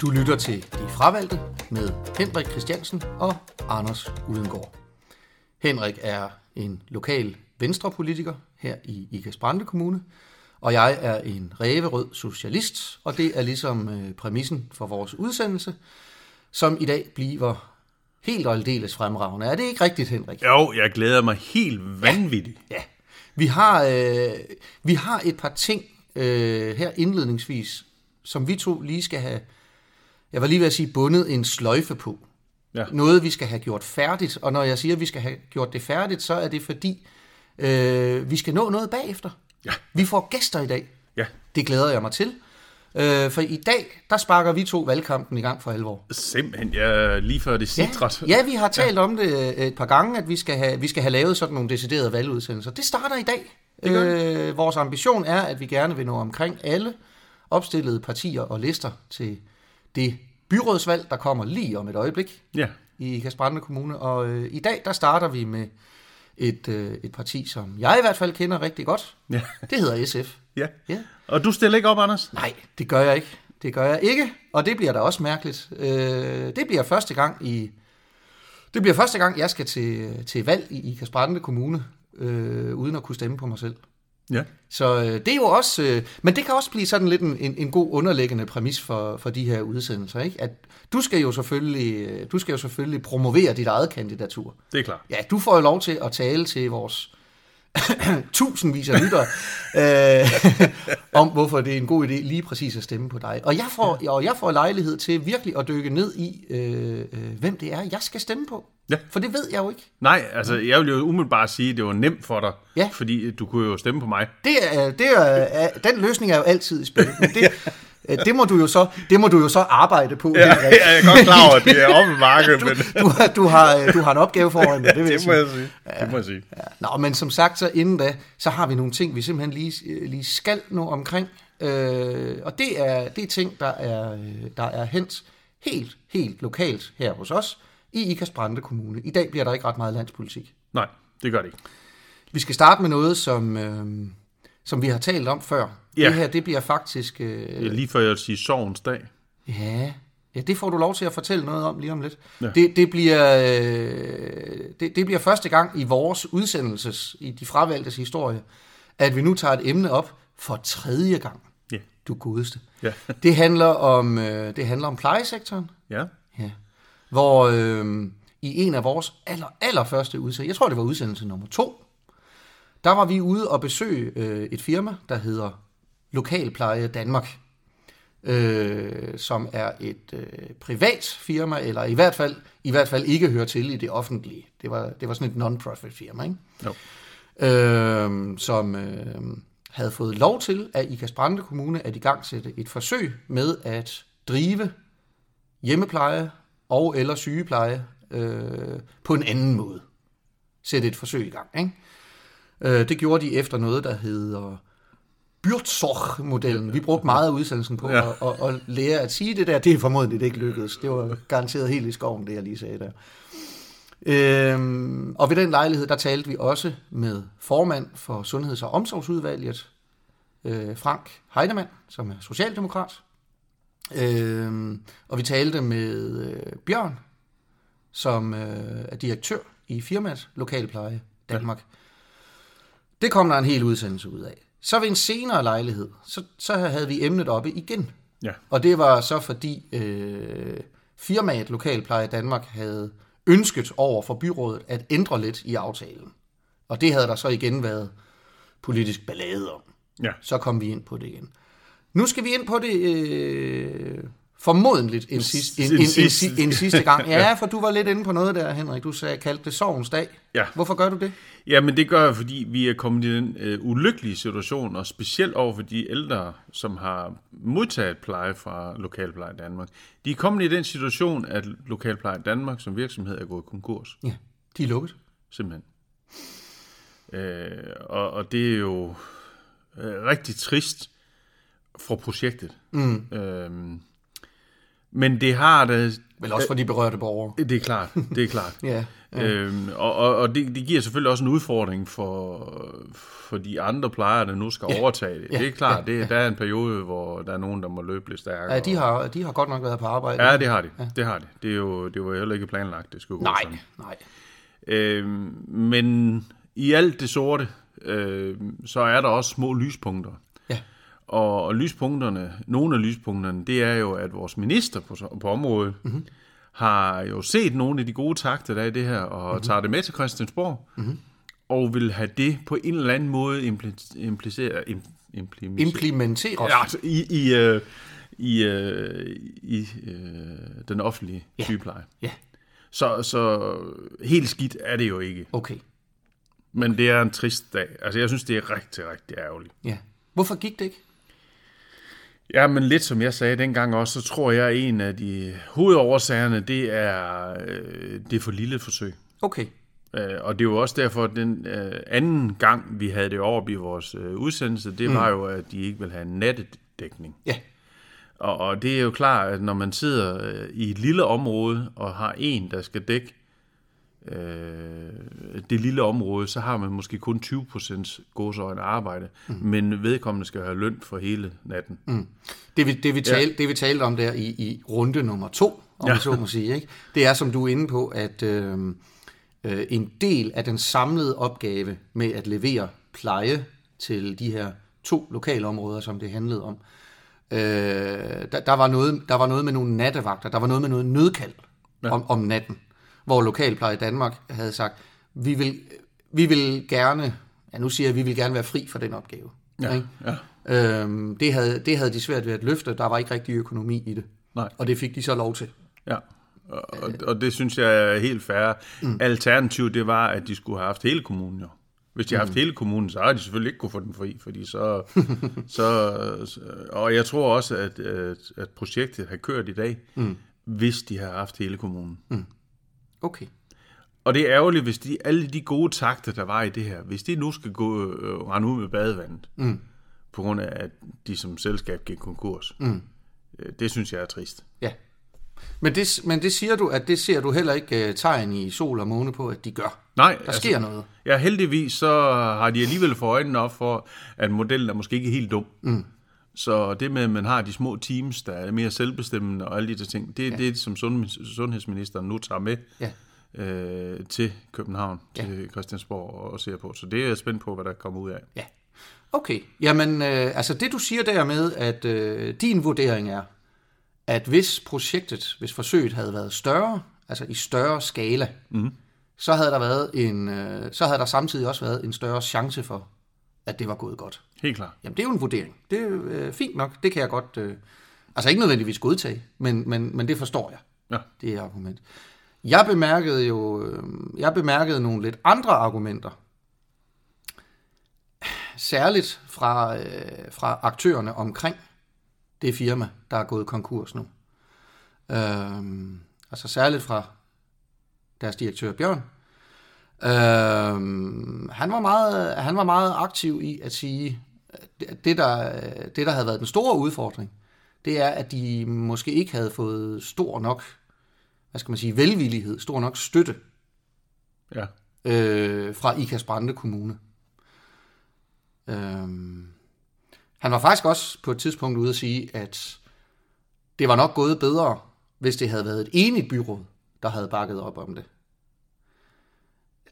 Du lytter til De Fravalgte med Henrik Christiansen og Anders Udengård. Henrik er en lokal venstrepolitiker her i Ikast Brande Kommune, og jeg er en ræverød socialist, og det er ligesom øh, præmissen for vores udsendelse, som i dag bliver helt og aldeles fremragende. Er det ikke rigtigt, Henrik? Jo, jeg glæder mig helt vanvittigt. Ja. Vi har, øh, vi har et par ting øh, her indledningsvis, som vi to lige skal have, jeg var lige ved at sige, bundet en sløjfe på. Ja. Noget, vi skal have gjort færdigt, og når jeg siger, at vi skal have gjort det færdigt, så er det fordi, øh, vi skal nå noget bagefter. Ja. Vi får gæster i dag. Ja, Det glæder jeg mig til. Øh, for i dag, der sparker vi to valgkampen i gang for alvor. simpelthen. Jeg lige før det Ja, citret. ja, vi har talt ja. om det øh, et par gange, at vi skal have, vi skal have lavet sådan nogle deciderede valgudsendelser. Det starter i dag. Øh, vores ambition er, at vi gerne vil nå omkring alle opstillede partier og lister til det byrådsvalg, der kommer lige om et øjeblik Ja, i Ikast Brande Kommune. Og øh, i dag, der starter vi med et, øh, et parti, som jeg i hvert fald kender rigtig godt. ja, Det hedder SF. ja. Ja. Og du stiller ikke op, Anders? Nej, det gør jeg ikke. Det gør jeg ikke, og det bliver da også mærkeligt. Øh, det bliver første gang i det bliver første gang, jeg skal til, til valg i Ikast Brande Kommune, øh, uden at kunne stemme på mig selv. Ja. Så øh, det er jo også, øh, men det kan også blive sådan lidt en, en, en god underliggende præmis for, for de her udsendelser, ikke? At du skal jo selvfølgelig, øh, du skal jo selvfølgelig promovere dit eget kandidatur. Det er klart. Ja, du får jo lov til at tale til vores tusindvis af lyttere øh, om, hvorfor det er en god idé lige præcis at stemme på dig. Og jeg får, og jeg får lejlighed til virkelig at dykke ned i, øh, øh, hvem det er, jeg skal stemme på. Ja. For det ved jeg jo ikke. Nej, altså, jeg vil jo umiddelbart sige, at det var nemt for dig. Ja. Fordi du kunne jo stemme på mig. Det er, det er, den løsning er jo altid i spil. Men det, øh, det, må du jo så, det må du jo så arbejde på. Ja, Henrik. jeg er godt klar over, at det er oppe i markedet, men Du, har, du, har, du har en opgave foran dig, det vil jeg det må jeg sige. Det må jeg sige. Ja. Nå, men som sagt, så inden da, så har vi nogle ting, vi simpelthen lige, øh, lige skal nå omkring. Øh, og det er, det er ting, der er, øh, der er hent helt, helt lokalt her hos os i Ikast Brande Kommune. I dag bliver der ikke ret meget landspolitik. Nej, det gør det ikke. Vi skal starte med noget, som, øh, som vi har talt om før. Ja. Det her, det bliver faktisk... Øh, er lige før jeg vil sige sovens dag. Ja, ja, det får du lov til at fortælle noget om lige om lidt. Ja. Ja. Det, det, bliver, øh, det, det bliver første gang i vores udsendelses, i de fravalgtes historie, at vi nu tager et emne op for tredje gang. Ja. Du godeste. Ja. Det handler om, øh, det handler om plejesektoren, Ja. ja. hvor øh, i en af vores aller, allerførste udsendelser, jeg tror det var udsendelse nummer to, der var vi ude og besøge øh, et firma, der hedder Lokalpleje Danmark øh, som er et øh, privat firma, eller i hvert fald i hvert fald ikke hører til i det offentlige. Det var, det var sådan et non-profit firma, ikke? Jo. Øh, som øh, havde fået lov til af Ikast Brande Kommune at igangsætte et forsøg med at drive hjemmepleje og eller sygepleje øh, på en anden måde. Sætte et forsøg i gang, ikke? Øh, det gjorde de efter noget, der hedder Byrtsorg-modellen. Vi brugte meget af udsendelsen på Ja. at, at, at lære at sige det der. Det er formodentlig ikke lykkedes. Det var garanteret helt i skoven, det jeg lige sagde der. Øhm, og ved den lejlighed, der talte vi også med formand for Sundheds- og Omsorgsudvalget, øh, Frank Heidemann, som er socialdemokrat. Øhm, og vi talte med øh, Bjørn, som øh, er direktør i firmaet Lokalpleje Danmark. Ja. Det kom der en hel udsendelse ud af. Så ved en senere lejlighed, så, så havde vi emnet oppe igen. Ja. Og det var så fordi øh, firmaet Lokalpleje Danmark havde ønsket over for byrådet at ændre lidt i aftalen. Og det havde der så igen været politisk ballade om. Ja. Så kom vi ind på det igen. Nu skal vi ind på det øh, formodentligt en, sidste, en, En en, sidste. en, en sidste gang. Ja, for du var lidt inde på noget der, Henrik. Du sagde, kaldte det sovens dag. Ja. Hvorfor gør du det? Ja, men det gør jeg, fordi vi er kommet i den øh, ulykkelige situation, og specielt over for de ældre, som har modtaget pleje fra Lokalpleje Danmark. De er kommet i den situation, at Lokalpleje Danmark som virksomhed er gået konkurs. Ja, de er lukket. Simpelthen. Øh, og, og det er jo øh, rigtig trist for projektet. Mm. Øh, Men det har det... Vel også for de berørte borgere. Det er klart, det er klart. Ja. Øhm, og og, og det, det giver selvfølgelig også en udfordring for, for de andre plejere, der nu skal Ja. overtage det. Ja. Det er klart, Ja. det, der er en periode, hvor der er nogen, der må løbe lidt stærkere. Ja, de har, de har godt nok været på arbejde. Ja, det har de. Det har de. Det, er jo, det var heller ikke planlagt, det skulle gå Nej, sådan. nej. Øhm, men i alt det sorte, øh, så er der også små lyspunkter. Og, og lyspunkterne, nogle af lyspunkterne, det er jo, at vores minister på, på området Mhm. mm-hmm. har jo set nogle af de gode takter, der er i det her, og Mhm. mm-hmm. tager det med til Christiansborg, mm-hmm. og vil have det på en eller anden måde impli- implicere, im, implementeret Implementeres. ja, altså i, i, øh, i, øh, i øh, den offentlige Ja. sygepleje. Ja, Så, så helt skidt er det jo ikke. okay. Men det er en trist dag. Altså, jeg synes, det er rigtig, rigtig ærgerligt. Ja. Hvorfor gik det ikke? Ja, men lidt som jeg sagde dengang også, så tror jeg, at en af de hovedårsagerne, det er øh, det er for lille forsøg. Okay. Øh, og det er jo også derfor, at den øh, anden gang, vi havde det over i vores øh, udsendelse, det mm. var jo, at de ikke ville have nattedækning. Ja. Og, og det er jo klart, at når man sidder øh, i et lille område og har en, der skal dække øh, det lille område, så har man måske kun 20% gåsøjne arbejde, mm. men vedkommende skal have løn for hele natten. Mm. Det vi, det, vi talte, det vi talte om der i, i runde nummer to, om Ja. så må sige, ikke? det er, som du er inde på, at øh, øh, en del af den samlede opgave med at levere pleje til de her to lokalområder, som det handlede om, øh, der, der, var noget, der var noget med nogle nattevagter, der var noget med noget nødkald ja. om, om natten, hvor Lokalpleje Danmark havde sagt, vi vil, vi vil gerne, ja nu siger jeg, vi vil gerne være fri for den opgave. Ja, ikke? ja. Øhm, det, havde, det havde de svært ved at løfte, der var ikke rigtig økonomi i det. Nej. Og det fik de så lov til. Ja, og, og, det synes jeg er helt fair. Mm. Alternativet, det var, at de skulle have haft hele kommunen jo. Hvis de havde haft hele kommunen, så har de selvfølgelig ikke kunne få den fri, fordi så... så og jeg tror også, at, at, at projektet har kørt i dag, mm. hvis de har haft hele kommunen. Mm. Okay. Og det er ærgerligt, hvis de, alle de gode takter, der var i det her, hvis de nu skal gå øh, rende ud med badevandet, mm. på grund af, at de som selskab gik konkurs, mm. det synes jeg er trist. Ja. Men det, men det siger du, at det ser du heller ikke uh, tegn i sol og måne på, at de gør. Nej, Der sker noget. Ja, heldigvis så har de alligevel for øjnene op for, at modellen er måske ikke helt dum. Mm. Så det med, at man har de små teams, der er mere selvbestemmende og alle de der ting, det er ja. det, som sundheds- sundhedsministeren nu tager med Ja. øh, til København, ja. til Christiansborg og, og ser på. Så det er jeg spændt på, hvad der kommer ud af. Ja. Okay. Jamen, øh, altså det du siger der med, at øh, din vurdering er, at hvis projektet, hvis forsøget havde været større, altså i større skala, mm. så havde der været en, øh, så havde der samtidig også været en større chance for, at det var gået godt. Helt klart. Jamen, det er jo en vurdering. Det er øh, fint nok. Det kan jeg godt... Øh, altså ikke nødvendigvis godtage, men, men, men det forstår jeg. Ja. Det er argument. Jeg bemærkede jo... Øh, jeg bemærkede nogle lidt andre argumenter. Særligt fra, øh, fra aktørerne omkring det firma, der er gået konkurs nu. Øh, altså særligt fra deres direktør Bjørn, Øh, han, var meget, han var meget aktiv i at sige, det der, det der havde været den store udfordring, det er, at de måske ikke havde fået stor nok, hvad skal man sige, velvillighed, stor nok støtte Ja. øh, fra Ikas Brande Kommune. Øh, han var faktisk også på et tidspunkt ude at sige, at det var nok gået bedre, hvis det havde været et enigt byråd, der havde bakket op om det.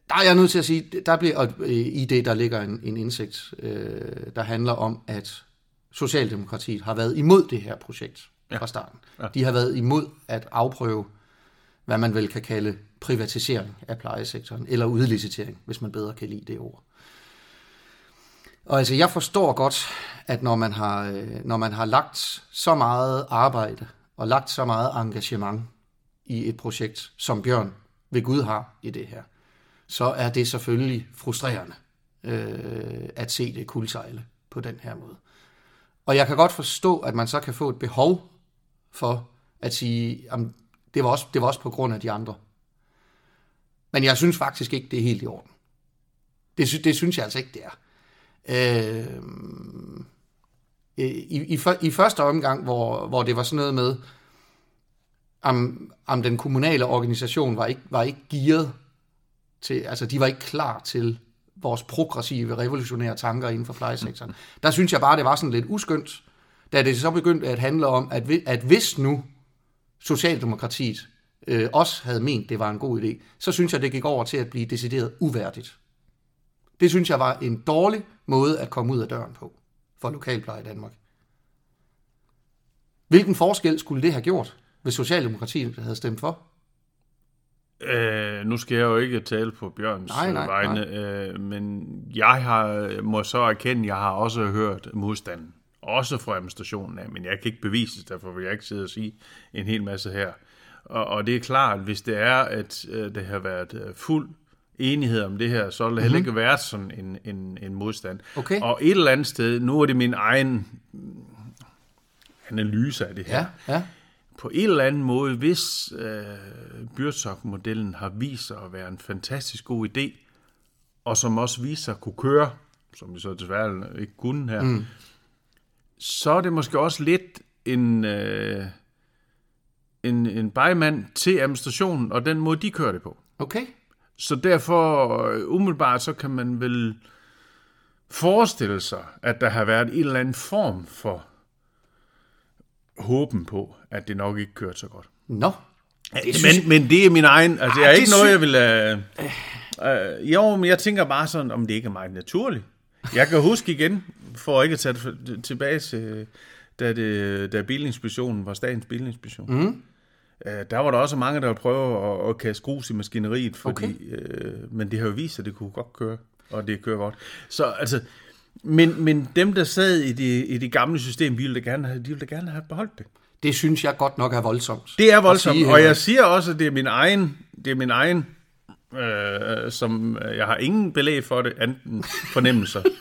Der er jeg nødt til at sige, der bliver og, øh, i det, der ligger en, en indsigt, øh, der handler om, at Socialdemokratiet har været imod det her projekt ja. fra starten. Ja. De har været imod at afprøve, hvad man vel kan kalde privatisering af plejesektoren, eller udlicitering, hvis man bedre kan lide det ord. Og altså, jeg forstår godt, at når man har, øh, når man har lagt så meget arbejde og lagt så meget engagement i et projekt, som Bjørn ved Gud har i det her, så er det selvfølgelig frustrerende øh, at se det kuldsejle på den her måde. Og jeg kan godt forstå, at man så kan få et behov for at sige, at det var, også, det var også på grund af de andre. Men jeg synes faktisk ikke, det er helt i orden. Det, sy- det synes jeg altså ikke, det er. Øh, i, i, I første omgang, hvor, hvor det var sådan noget med, om, om den kommunale organisation var ikke, var ikke gearet til, altså de var ikke klar til vores progressive, revolutionære tanker inden for plejesektoren. Der synes jeg bare, det var sådan lidt uskyndt, da det så begyndte at handle om, at, at hvis nu Socialdemokratiet øh, også havde ment, det var en god idé, så synes jeg, det gik over til at blive decideret uværdigt. Det synes jeg var en dårlig måde at komme ud af døren på for lokalpleje i Danmark. Hvilken forskel skulle det have gjort, hvis Socialdemokratiet havde stemt for? Øh, nu skal jeg jo ikke tale på Bjørns Nej, nej, vegne, nej. Øh, men jeg har, må så erkende, at jeg har også hørt modstanden. Også fra administrationen af, men jeg kan ikke bevise det, derfor vil jeg ikke sidde og sige en hel masse her. Og, og det er klart, hvis det er, at øh, det har været øh, fuld enighed om det her, så vil det heller ikke være sådan en, en, en modstand. Mhm. Okay. Og et eller andet sted, nu er det min egen analyse af det her. Ja, ja. På en eller anden måde, hvis øh, Byrdsok-modellen har vist sig at være en fantastisk god idé, og som også viser sig at kunne køre, som vi så desværre ikke kunne her, mm. så er det måske også lidt en, øh, en, en bejmand til administrationen, og den måde, de kører det på. Okay. Så derfor, øh, umiddelbart, så kan man vel forestille sig, at der har været en eller anden form for håben på, at det nok ikke kørte så godt. Nå, Det men, men det er min egen, altså det er det ikke sy- noget, jeg vil... Uh, uh, jo, men jeg tænker bare sådan, om det ikke er meget naturligt. Jeg kan huske igen, for ikke at tage det tilbage til, da, det, da bilinspektionen var statens bilinspektion. Mm. Uh, der var der også mange, der ville prøve at, at kaste grus i maskineriet, fordi, okay. uh, men det har jo vist, at det kunne godt køre, og det kører godt. Så altså, men, men dem, der sad i det, i det gamle system, ville da gerne have, de ville da gerne have beholdt det. det synes jeg godt nok er voldsomt. Det er voldsomt, sige og jeg siger også, at det er min egen, det er min egen, øh, som øh, jeg har ingen belæg for det, anden fornemmelser.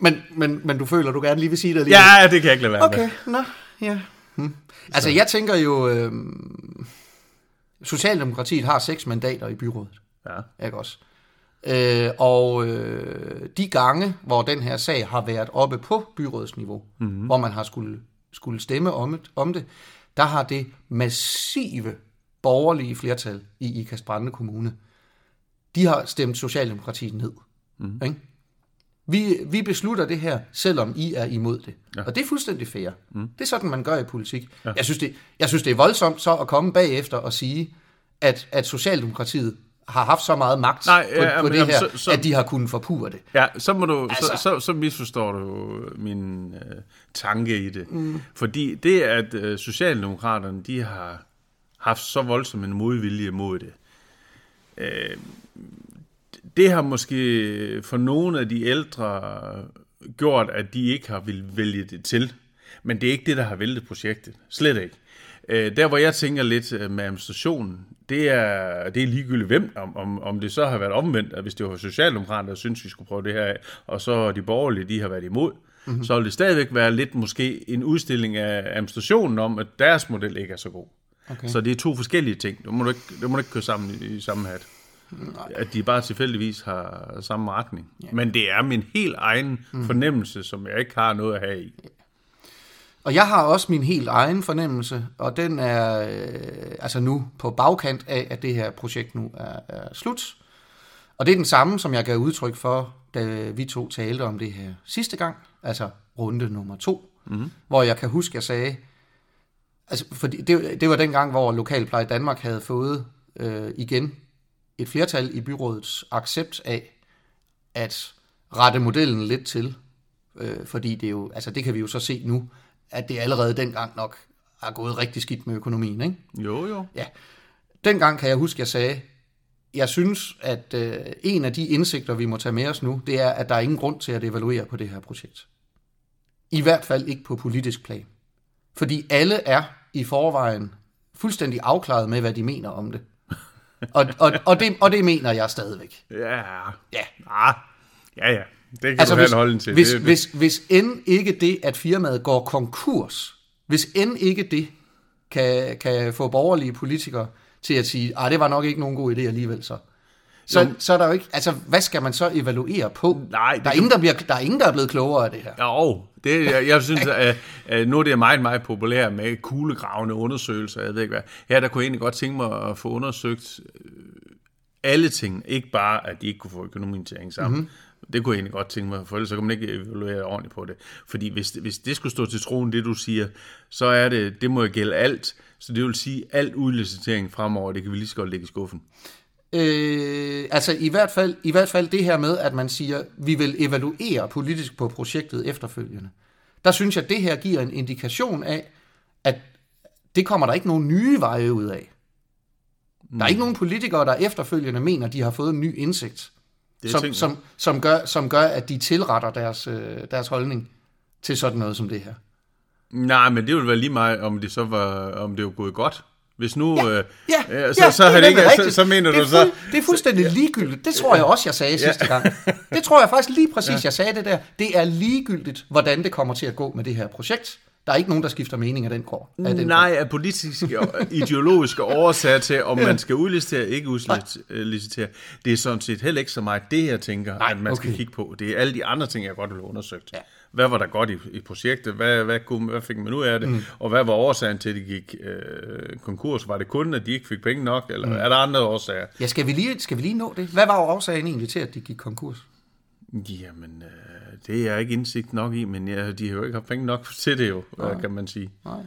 Men, men, men du føler, du gerne lige vil sige det alligevel? ja, det kan jeg ikke lade være Okay, med. nå, ja. Hmm. Altså, jeg tænker jo, øh, Socialdemokratiet har seks mandater i byrådet, Ja. ikke også? Øh, og øh, de gange, hvor den her sag har været oppe på byrådsniveau, mm-hmm. hvor man har skulle, skulle stemme om, et, om det, der har det massive borgerlige flertal i Ikast Brande Kommune, de har stemt Socialdemokratiet ned. Mm. Ikke? Vi, vi beslutter det her, selvom I er imod det. Ja. Og det er fuldstændig fair. Mm. Det er sådan, man gør i politik. Ja. Jeg, synes, det, jeg synes, det er voldsomt så at komme bagefter og sige, at, at Socialdemokratiet har haft så meget magt Nej, på, ja, på det jamen, her, så- så- at de har kunnet forpure det. Ja, så, må du, altså, så, så, så misforstår du min øh, tanke i det. Mm. Fordi det, at øh, Socialdemokraterne, de har haft så voldsom en modvilje mod det, øh, det har måske for nogle af de ældre gjort, at de ikke har vil vælge det til. Men det er ikke det, der har væltet projektet. Slet ikke. Øh, Der, hvor jeg tænker lidt øh, med administrationen, det er, det er ligegyldigt hvem, om, om, om det så har været omvendt, at hvis det var Socialdemokraterne, der synes vi skulle prøve det her af, og så de borgerlige, de har været imod, mm-hmm. så vil det stadigvæk være lidt måske en udstilling af administrationen om, at deres model ikke er så god. Okay. Så det er to forskellige ting. Det må du ikke, det må du ikke køre sammen i, i samme hat. At de bare tilfældigvis har samme retning. Ja. Men det er min helt egen mm. fornemmelse, som jeg ikke har noget at have i. Og jeg har også min helt egen fornemmelse, og den er øh, altså nu på bagkant af, at det her projekt nu er, er slut. Og det er den samme, som jeg gav udtryk for, da vi to talte om det her sidste gang, altså runde nummer to, mm. hvor jeg kan huske, jeg sagde, altså fordi det, det var den gang, hvor Lokalpleje Danmark havde fået øh, igen et flertal i byrådets accept af at rette modellen lidt til, øh, fordi det er jo, altså det kan vi jo så se nu, at det allerede dengang nok er gået rigtig skidt med økonomien, ikke? Jo, jo. Ja. Dengang kan jeg huske, jeg sagde, jeg synes, at øh, en af de indsigter, vi må tage med os nu, det er, at der er ingen grund til at evaluere på det her projekt. I hvert fald ikke på politisk plan. Fordi alle er i forvejen fuldstændig afklaret med, hvad de mener om det. Og, og, og, det, og det mener jeg stadigvæk. Ja. Ja. Ah, ja, ja. Det kan Altså du hvis, holdning til. hvis, det, hvis, hvis end ikke det, at firmaet går konkurs, hvis end ikke det kan, kan få borgerlige politikere til at sige, at det var nok ikke nogen god idé alligevel så. Så, så er der jo ikke, altså hvad skal man så evaluere på? Nej, det der er, ingen, der, bliver, der er ingen, der er blevet klogere af det her. Jo, det, jeg, jeg synes, at, at nu er det meget, meget populært med kuglegravende undersøgelser, jeg ved ikke hvad. Her der kunne jeg egentlig godt tænke mig at få undersøgt øh, alle ting, ikke bare, at de ikke kunne få økonomien til at hænge sammen. Mm-hmm. Det kunne jeg egentlig godt tænke mig, for ellers så kan man ikke evaluere ordentligt på det. Fordi hvis, hvis det skulle stå til troen, det du siger, så er det, det må jo gælde alt. Så det vil sige, alt udlicitering fremover, det kan vi lige så godt lægge i skuffen. Øh, altså i hvert, fald, i hvert fald det her med, at man siger, vi vil evaluere politisk på projektet efterfølgende. Der synes jeg, at det her giver en indikation af, at det kommer der ikke nogen nye veje ud af. Der er ikke nogen politikere, der efterfølgende mener, at de har fået en ny indsigt, Det er som, ting, som, som, gør, som gør, at de tilretter deres, øh, deres holdning til sådan noget som det her. Nej, men det ville være lige meget, om det så var, om det var gået godt. Hvis nu, ja, øh, Ja, øh, så, ja, så, har det er ikke, så, så mener det du så... Det er fuldstændig ligegyldigt. Det tror jeg også, jeg sagde sidste gang. Det tror jeg faktisk lige præcis, jeg sagde det der. Det er ligegyldigt, hvordan det kommer til at gå med det her projekt. Der er ikke nogen, der skifter mening af den går. Af den Nej, af politiske og ideologiske årsager til, om man skal udlicitere, ikke udlicitere. Det er sådan set heller ikke så meget det, jeg tænker, Nej, at man skal okay. kigge på. Det er alle de andre ting, jeg godt vil have undersøgt. Ja. Hvad var der godt i, i projektet? Hvad, hvad, kunne, hvad fik man ud af det? Mm. Og hvad var årsagen til, at det gik øh, konkurs? Var det kun, at de ikke fik penge nok? Eller mm. er der andre årsager? Ja, skal vi, lige, skal vi lige nå det? Hvad var årsagen egentlig til, at de gik konkurs? Jamen, øh, det er jeg ikke indsigt nok i, men ja, de har jo ikke haft penge nok til det jo, Nej. kan man sige. Nej.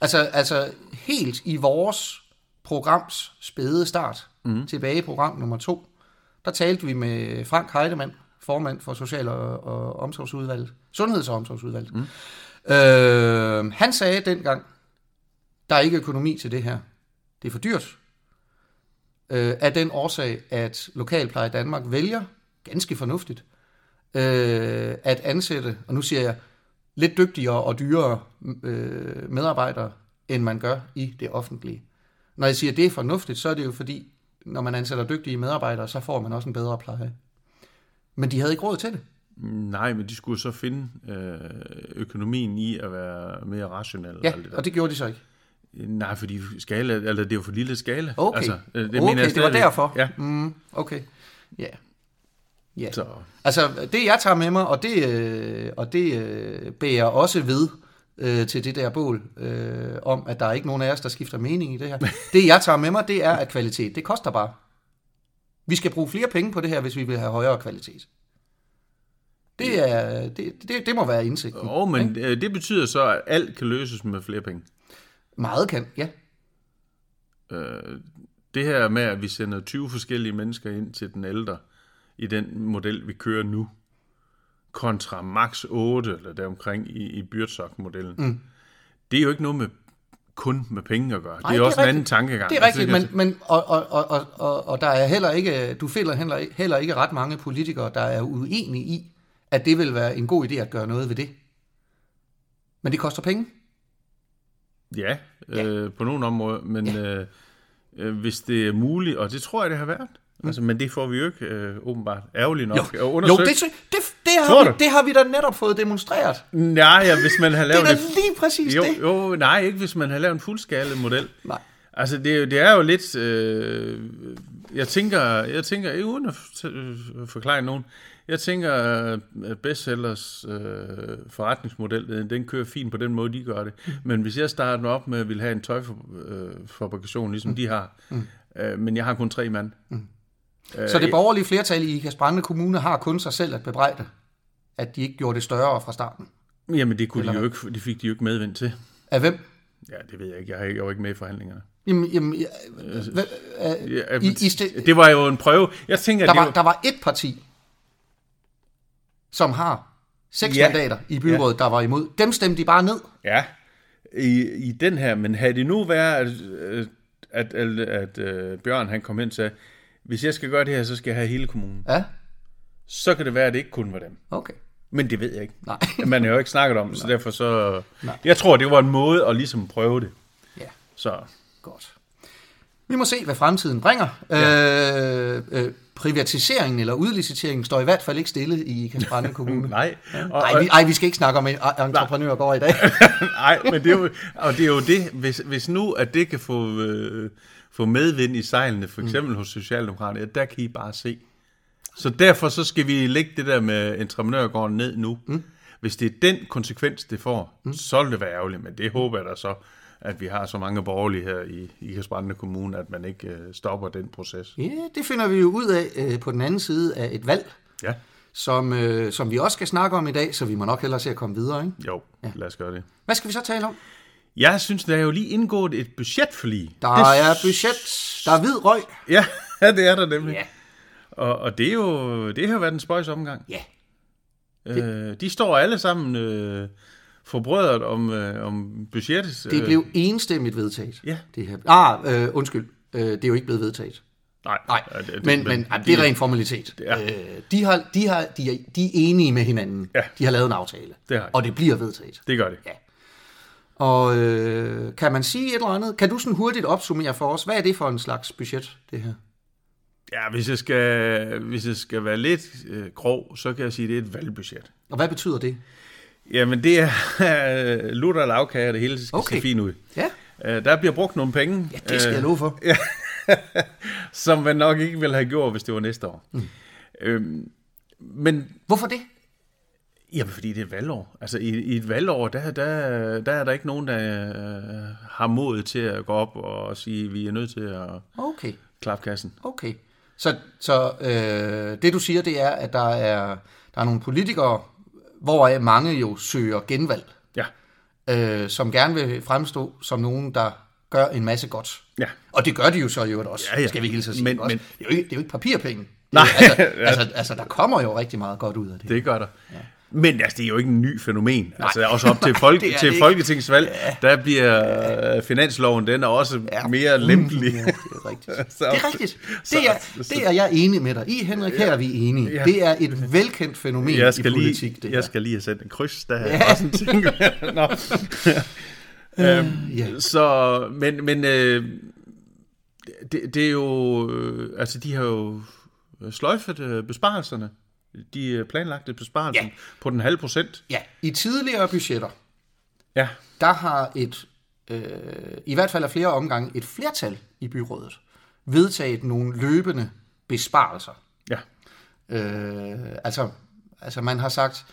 Altså, altså helt i vores programs spæde start, mm. tilbage i program nummer to, der talte vi med Frank Heidemann, formand for Social- og, og Omsorgsudvalget, Sundheds- og Omsorgsudvalget. Mm. Øh, han sagde dengang, der er ikke økonomi til det her. Det er for dyrt. Øh, af den årsag, at Lokalpleje Danmark vælger, ganske fornuftigt, øh, at ansætte, og nu siger jeg, lidt dygtigere og dyrere øh, medarbejdere, end man gør i det offentlige. Når jeg siger, at det er fornuftigt, så er det jo fordi, når man ansætter dygtige medarbejdere, så får man også en bedre pleje. Men de havde ikke råd til det. Nej, men de skulle så finde øh, økonomien i at være mere rationel. Ja, og alt det der. og det gjorde de så ikke. Nej, fordi skala, eller det er jo for lille skala. Okay, altså, øh, det, okay, det var derfor. Ja, Mm, okay, ja. Ja. så Altså, det jeg tager med mig, og det, øh, og det øh, bærer også ved øh, til det der bål, øh, om at der er ikke nogen af os, der skifter mening i det her. Det jeg tager med mig, det er, at kvalitet, det koster bare. Vi skal bruge flere penge på det her, hvis vi vil have højere kvalitet. Det, er, det, det, det må være indsigten. oh, men øh, det betyder så, at alt kan løses med flere penge. Meget kan, ja. Øh, det her med, at vi sender 20 forskellige mennesker ind til den ældre, i den model, vi kører nu, kontra max 8, eller deromkring i, i Byrtsok-modellen, mm. det er jo ikke noget med kun med penge at gøre. Nej, det er også en rigtigt. anden tankegang. Det er Altså, rigtigt, men, men og, og, og, og, og, der er heller ikke, du finder heller, ikke- heller ikke ret mange politikere, der er uenige i, at det vil være en god idé at gøre noget ved det. Men det koster penge. Ja, øh, på nogle områder, men ja. øh, øh, hvis det er muligt, og det tror jeg, det har været, mm. altså, men det får vi jo ikke øh, åbenbart ærgerligt nok Jo, undersøge. det, det, det, Tror har vi, det har vi da netop fået demonstreret. Nej, ja, hvis man har Det lavet er da det... lige præcis jo, det. jo, nej, ikke hvis man har lavet en fuldskala model. Nej. Altså, det, er jo- det er jo lidt... Øh, jeg tænker, jeg tænker, ikke uden at øh, forklare nogen, jeg tænker, at bestsellers øh, forretningsmodel, den, kører fint på den måde, de gør det. Men hvis jeg starter op med at ville have en tøjfabrikation, ligesom de har, øh, men jeg har kun tre mand. Så det borgerlige flertal i Ikast Kommune har kun sig selv at bebrejde, at de ikke gjorde det større fra starten. Jamen, det, kunne de jo ikke, det fik de jo ikke medvind til. Af hvem? Ja, det ved jeg ikke. Jeg jeg var ikke med i forhandlingerne. Jamen, jamen, ja, hvad, øh, Ja, i, i sted, det var jo en prøve. Jeg tænker, der, det var, var, der var et parti, som har seks Ja. mandater i byrådet, der var imod. Dem stemte de bare ned. Ja, i, i den her, men havde det nu været, at, øh, at, at, at, at Bjørn han kom hen og sagde, hvis jeg skal gøre det her, så skal jeg have hele kommunen. Ja, Så kan det være, at det ikke kun var dem. okay. Men det ved jeg ikke. Nej. Man har jo ikke snakket om så derfor så... Nej. Jeg tror, det var en måde at ligesom prøve det. Ja, Så godt. Vi må se, hvad fremtiden bringer. Ja. Øh, øh, privatiseringen eller udliciteringen står i hvert fald ikke stille i Kasperande Kommune. Nej. Og, Ej, vi, ej, vi skal ikke snakke om en entreprenør går i dag. Nej, men det er jo, og det er jo det, hvis, hvis nu at det kan få, øh, få medvind i sejlene, for eksempel mm. hos Socialdemokraterne, der kan I bare se. Så derfor så skal vi lægge det der med entreprenørgården ned nu. Mm. Hvis det er den konsekvens, det får, mm. så vil det være ærgerligt, men det håber jeg da så, at vi har så mange borgerlige her i, i Kasbrande Kommune, at man ikke øh, stopper den proces. Ja, det finder vi jo ud af øh, på den anden side af et valg, Ja, som, øh, som vi også skal snakke om i dag, så vi må nok hellere se at komme videre. Ikke? jo, ja. lad os gøre det. Hvad skal vi så tale om? Jeg synes, der er jo lige indgået et budgetforlig. Der det, er budget, der er hvid røg. Ja, det er der nemlig. Ja. Og, og det, er jo, det har været en spøjs omgang. Ja, Øh, de står alle sammen øh, forbrødret om, øh, om budgettet. det blev enstemmigt vedtaget. Ja. Det her. Ah, øh, undskyld. Øh, det er jo ikke blevet vedtaget. Nej, Nej, ja, det- men, men ej, det er ren formalitet. Det er. Øh, de, har, de, har, de, er, de er enige med hinanden. Ja. De har lavet en aftale. Det har de. Og det bliver vedtaget. Det gør det. Ja. Og øh, kan man sige et eller andet? Kan du sådan hurtigt opsummere for os? Hvad er det for en slags budget, det her? Ja, hvis jeg skal, hvis jeg skal være lidt øh, grov, så kan jeg sige, at det er et valgbudget. Og hvad betyder det? Jamen, det er øh, lutter og lavkage, og det hele skal Okay. se fint ud. Ja, Øh, der bliver brugt nogle penge, ja det skal jeg love for. som man nok ikke ville have gjort, hvis det var næste år. Mm. Øhm, men Hvorfor det? Jamen, fordi det er valgår. Altså, i, i et valgår, der, der, der er der ikke nogen, der øh, har mod til at gå op og sige, at vi er nødt til at Okay, klappe kassen. okay. Så, så øh, det du siger, det er, at der er, der er nogle politikere, hvoraf mange jo søger genvalg, Ja, øh, som gerne vil fremstå som nogen, der gør en masse godt. ja. Og det gør de jo så i øvrigt også, Ja, ja. skal vi hilse at sige. Men- også. men- det, er jo ikke, det er jo ikke papirpenge. Nej. altså, altså, altså, der kommer jo rigtig meget godt ud af det. Det gør der. Ja. Men altså, det er jo ikke en ny fænomen. Nej. Altså, også op til, Det folk, er det til ikke. Folketingsvalg, ja. der bliver ja. finansloven, den er også ja. mere lempelig. Ja, det er rigtigt. Så- det er rigtigt. Det er, så- det er jeg enig med dig i, Henrik. Her er vi enige. Ja. Det er et velkendt fænomen Jeg i skal, politik, lige, det jeg skal lige have sendt en kryds, der ja. også en ting. Nå. øhm, ja. Så, men, men øh, det, det er jo, øh, altså de har jo sløjfet øh, besparelserne, de øh, planlagte besparelser Ja. på den halve procent. Ja, i tidligere budgetter, Ja, der har et, øh, i hvert fald af flere omgange, et flertal i byrådet vedtaget nogle løbende besparelser. ja, Øh, altså, altså man har sagt,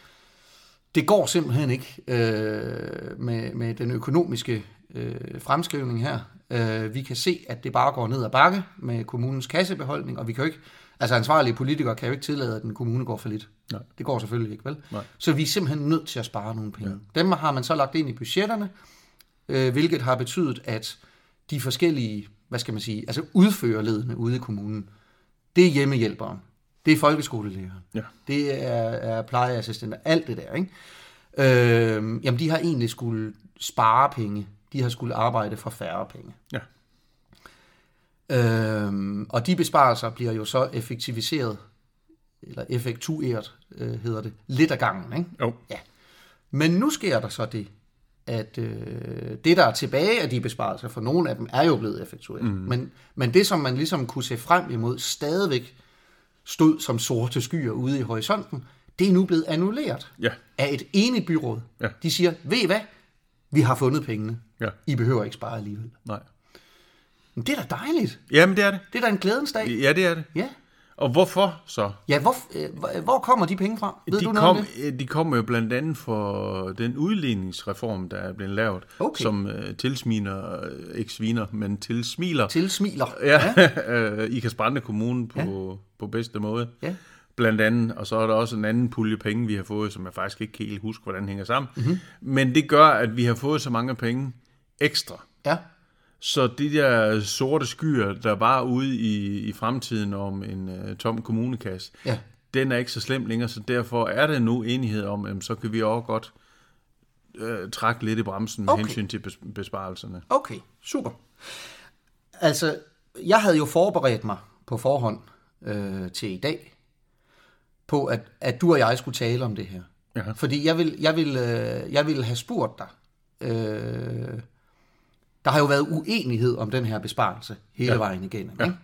det går simpelthen ikke øh, med, med den økonomiske øh, fremskrivning her. Øh, vi kan se, at det bare går ned ad bakke med kommunens kassebeholdning, og vi kan jo ikke, altså ansvarlige politikere kan jo ikke tillade, at en kommune går for lidt. Nej. Det går selvfølgelig ikke, vel? Nej. Så vi er simpelthen nødt til at spare nogle penge. Ja. Dem har man så lagt ind i budgetterne, øh, hvilket har betydet, at de forskellige, hvad skal man sige, altså udførerledene ude i kommunen, det er hjemmehjælperen, det er folkeskolelæreren, ja. det er, er plejeassistenter, alt det der, ikke? Øh, jamen, de har egentlig skulle spare penge. De har skulle arbejde for færre penge. ja. Øh, og de besparelser bliver jo så effektiviseret, eller effektueret, øh, hedder det, lidt ad gangen, ikke? Jo, Ja. Men nu sker der så det, at øh, det, der er tilbage af de besparelser, for nogle af dem er jo blevet effektueret, mm. men, men det, som man ligesom kunne se frem imod, stadigvæk stod som sorte skyer ude i horisonten, det er nu blevet annulleret ja, af et enigt byråd. Ja. De siger, ved I hvad? Vi har fundet pengene. ja, I behøver ikke spare alligevel. nej. Men det er da dejligt. Jamen, det er det. Det er da en glædens dag. Ja, det er det. Ja. Og hvorfor så? Ja, hvor, øh, hvor- hvor kommer de penge fra? Ved De, du noget om kom, det? de kommer jo blandt andet for den udligningsreform, der er blevet lavet, Okay. som uh, tilsminer, øh, ikke sviner, men tilsmiler Til smiler. ja, ja. i Kasbrande Kommune på, ja. på bedste måde. Ja. Blandt andet, og så er der også en anden pulje penge, vi har fået, som jeg faktisk ikke helt huske, hvordan hænger sammen. Mm-hmm. Men det gør, at vi har fået så mange penge ekstra. ja. Så de der sorte skyer, der var ude i, i fremtiden om en uh, tom kommunekasse, Ja. den er ikke så slem længere, så derfor er der nu enighed om, at så kan vi også godt øh, trække lidt i bremsen med Okay. hensyn til bes- besparelserne. Okay, super. Altså, jeg havde jo forberedt mig på forhånd øh, til i dag, på at, at du og jeg skulle tale om det her. Ja. Fordi jeg vil, jeg vil, øh, jeg vil have spurgt dig, øh, der har jo været uenighed om den her besparelse hele ja. vejen igennem. Ja. Ikke?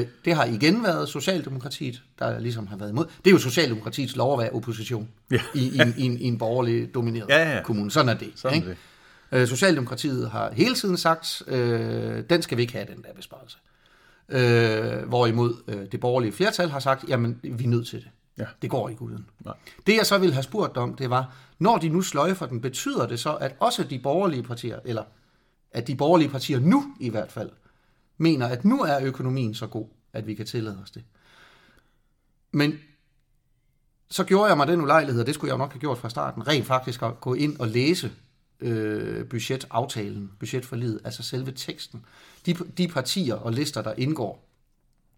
Øh, det har igen været Socialdemokratiet, der ligesom har været imod. Det er jo Socialdemokratiets lov at være opposition Ja. i, i, en- i, en- i en borgerlig domineret Ja, ja. kommune. Sådan er det. Sådan ikke? Øh, Socialdemokratiet har hele tiden sagt, øh, den skal vi ikke have, den der besparelse. Øh, hvorimod øh, det borgerlige flertal har sagt, jamen vi er nødt til det. Ja. Det går ikke uden. Nej. Det jeg så ville have spurgt om, det var, når de nu sløjfer den, betyder det så, at også de borgerlige partier, eller at de borgerlige partier nu i hvert fald, mener, at nu er økonomien så god, at vi kan tillade os det. Men så gjorde jeg mig den ulejlighed, og det skulle jeg jo nok have gjort fra starten, rent faktisk at gå ind og læse øh, budgetaftalen, budgetforliget, altså selve teksten. De, de partier og lister, der indgår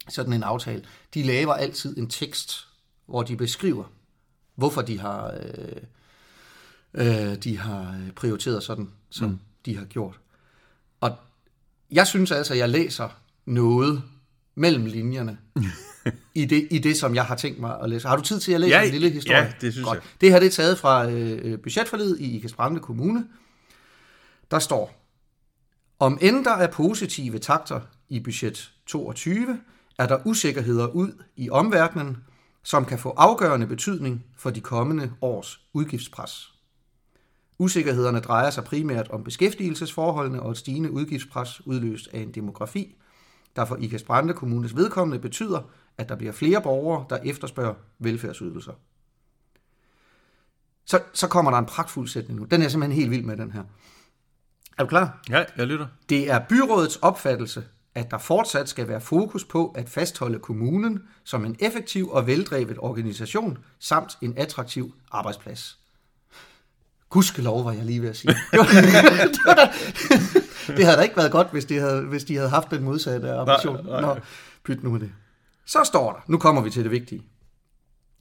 sådan en aftale, de laver altid en tekst, hvor de beskriver, hvorfor de har, øh, øh, de har prioriteret sådan, som mm. de har gjort. Og jeg synes altså, at jeg læser noget mellem linjerne i, det, i det, som jeg har tænkt mig at læse. Har du tid til at læse Ja, en lille historie? ja, det synes Godt. jeg. Det her det er taget fra øh, budgetforledet i Ikast Kommune. Der står, om end der er positive takter i budget 22, er der usikkerheder ud i omverdenen, som kan få afgørende betydning for de kommende års udgiftspres. Usikkerhederne drejer sig primært om beskæftigelsesforholdene og et stigende udgiftspres udløst af en demografi, der for Ikast Brande Kommunes vedkommende betyder, at der bliver flere borgere, der efterspørger velfærdsydelser. Så, så kommer der en pragtfuld sætning nu. Den er simpelthen helt vild med, den her. Er du klar? Ja, jeg lytter. Det er byrådets opfattelse, at der fortsat skal være fokus på at fastholde kommunen som en effektiv og veldrevet organisation, samt en attraktiv arbejdsplads. Gudskelov, var jeg lige ved at sige. Det, var, det, var, da- det havde da ikke været godt, hvis de havde, hvis de havde haft den modsatte ambition. Nej, nej. Nå, pyt nu med det. Så står der, nu kommer vi til det vigtige.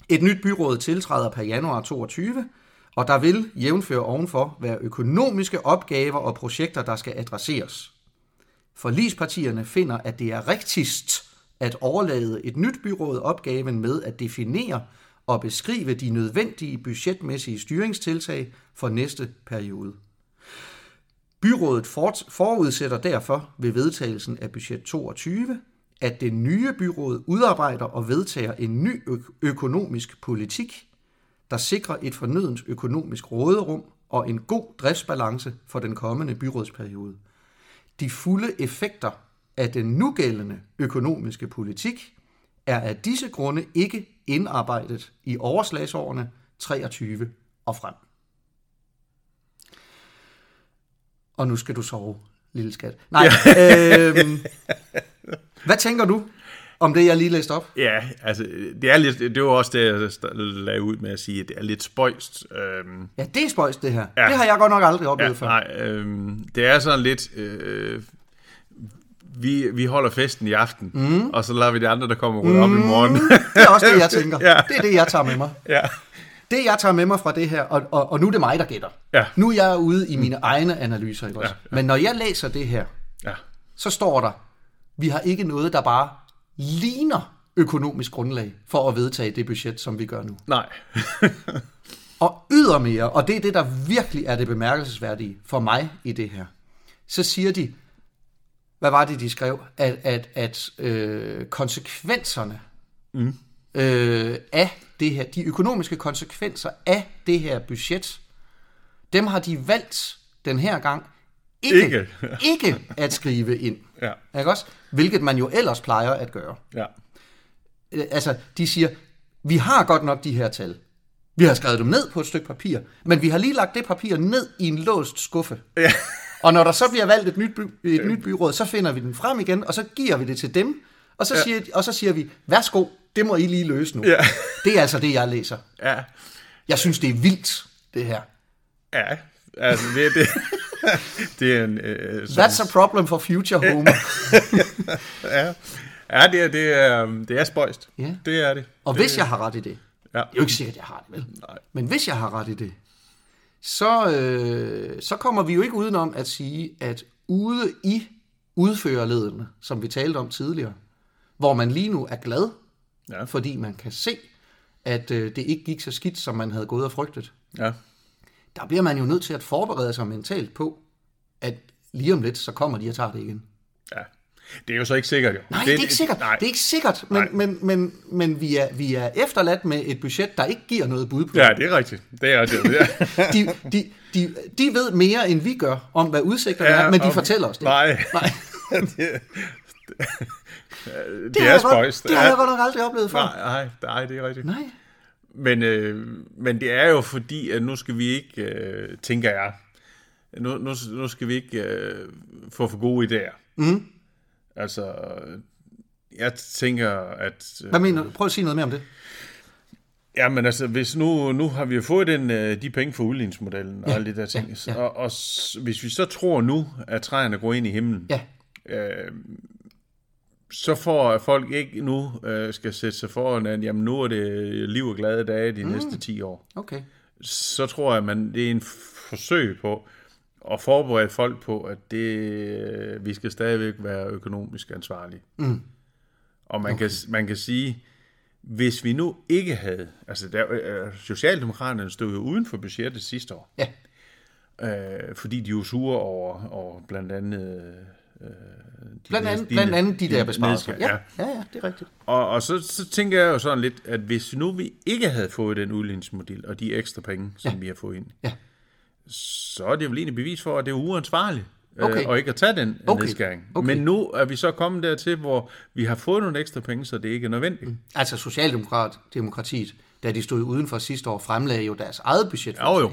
Et nyt byråd tiltræder per januar 22, og der vil jævnføre ovenfor være økonomiske opgaver og projekter, der skal adresseres. Forlispartierne finder, at det er rigtigst at overlade et nyt byråd opgaven med at definere og beskrive de nødvendige budgetmæssige styringstiltag for næste periode. Byrådet forudsætter derfor ved vedtagelsen af budget 22, at det nye byråd udarbejder og vedtager en ny ø- økonomisk politik, der sikrer et fornødent økonomisk råderum og en god driftsbalance for den kommende byrådsperiode. De fulde effekter af den nugældende økonomiske politik er af disse grunde ikke indarbejdet i overslagsårene 23 og frem. Og nu skal du sove, lille skat. Nej, øhm, hvad tænker du om det, jeg lige læste op? Ja, altså, det er lidt, det var også det, jeg lagde ud med at sige, at det er lidt spøjst. Øhm, Ja, det er spøjst, det her. Ja. Ja. Det har jeg godt nok aldrig oplevet ja, ja, før. nej, øhm, det er sådan lidt, øh, vi, vi holder festen i aften, mm. og så lader vi de andre, der kommer rundt mm. op i morgen. Det er også det, jeg tænker. Ja. Det er det, jeg tager med mig. ja. Det, jeg tager med mig fra det her, og, og, og nu er det mig, der gætter. Ja. Nu er jeg ude i mine egne analyser. Ikke også? Ja, ja. Men når jeg læser det her, ja. så står der, vi har ikke noget, der bare ligner økonomisk grundlag for at vedtage det budget, som vi gør nu. Nej. Og ydermere, og det er det, der virkelig er det bemærkelsesværdige for mig i det her, så siger de, hvad var det, de skrev, at, at, at øh, konsekvenserne mm. øh, af det her, de økonomiske konsekvenser af det her budget, dem har de valgt den her gang ikke, Ikke. ikke at skrive ind. Ja. Ikke også? Hvilket man jo ellers plejer at gøre. Ja. Øh, altså, de siger, vi har godt nok de her tal. Vi har skrevet dem ned på et stykke papir, men vi har lige lagt det papir ned i en låst skuffe. Ja. Og når der så bliver valgt et nyt, by, et nyt byråd, så finder vi den frem igen, og så giver vi det til dem, og så, ja. siger, og så siger vi, værsgo, det må I lige løse nu. Ja. Det er altså det, jeg læser. Ja. Jeg synes, det er vildt, det her. Ja. Altså, det, det, det er en... Øh, som, That's a problem for future Homer. ja. Ja, det er, det er, det er spøjst. Ja. Det er det. Og hvis jeg har ret i det, Ja. det er jo ikke sikkert, jeg har det, vel? Nej. Men hvis jeg har ret i det, så, øh, så kommer vi jo ikke udenom at sige, at ude i udførerledene, som vi talte om tidligere, hvor man lige nu er glad, Ja. fordi man kan se, at øh, det ikke gik så skidt, som man havde gået og frygtet, Ja. der bliver man jo nødt til at forberede sig mentalt på, at lige om lidt, så kommer de og tager det igen. Ja. Det er jo så ikke sikkert, jo. Nej, det, det er ikke sikkert. Nej. Det er ikke sikkert, men, Nej. men, men, men vi, er, vi er efterladt med et budget, der ikke giver noget bud på. Ja, det er rigtigt. Det er rigtigt. Ja. De, de, de, de ved mere, end vi gør, om hvad udsigterne ja, er, men de og- fortæller os det. Nej. Nej. det, Det, det har er spøjst. Det har jeg godt nok aldrig oplevet før. Nej, nej, nej, det er rigtigt. Nej. Men, øh, men det er jo fordi, at nu skal vi ikke, øh, tænker jeg, nu, nu, nu skal vi ikke øh, få for gode idéer. Mm. Altså, jeg tænker, at... Øh, Hvad mener du? Prøv at sige noget mere om det. Ja, men altså, hvis nu, nu har vi jo fået den, øh, de penge for udligningsmodellen og Ja, alle de der ting. ja, ja. Og, og hvis vi så tror nu, at træerne går ind i himlen, Ja, øh, så får folk ikke nu øh, skal sætte sig foran, at jamen, nu er det liv og glade dage de mm. næste 10 år. okay. Så tror jeg, at man, det er en forsøg på at forberede folk på, at det, øh, vi skal stadigvæk være økonomisk ansvarlige. Mm. Og man, okay. kan, man kan sige, hvis vi nu ikke havde, altså der, øh, Socialdemokraterne stod jo uden for budgettet sidste år, Ja, øh, fordi de jo sure over, over blandt andet... Øh, blandt andet, blandt andet de der besparelser. nedskær- Ja, ja, ja, det er rigtigt. Og, og så, så tænker jeg jo sådan lidt, at hvis nu vi ikke havde fået den udligningsmodel og de ekstra penge, som ja. vi har fået ind, Ja. Så er det jo egentlig bevis for, at det er uansvarligt. Okay. Øh, og ikke at tage den Okay. nedskæring. Okay. Men nu er vi så kommet dertil, hvor vi har fået nogle ekstra penge, så det ikke er nødvendigt. Mm. Altså Socialdemokrat, demokratiet, da de stod udenfor sidste år, fremlagde jo deres eget budget, Jo jo.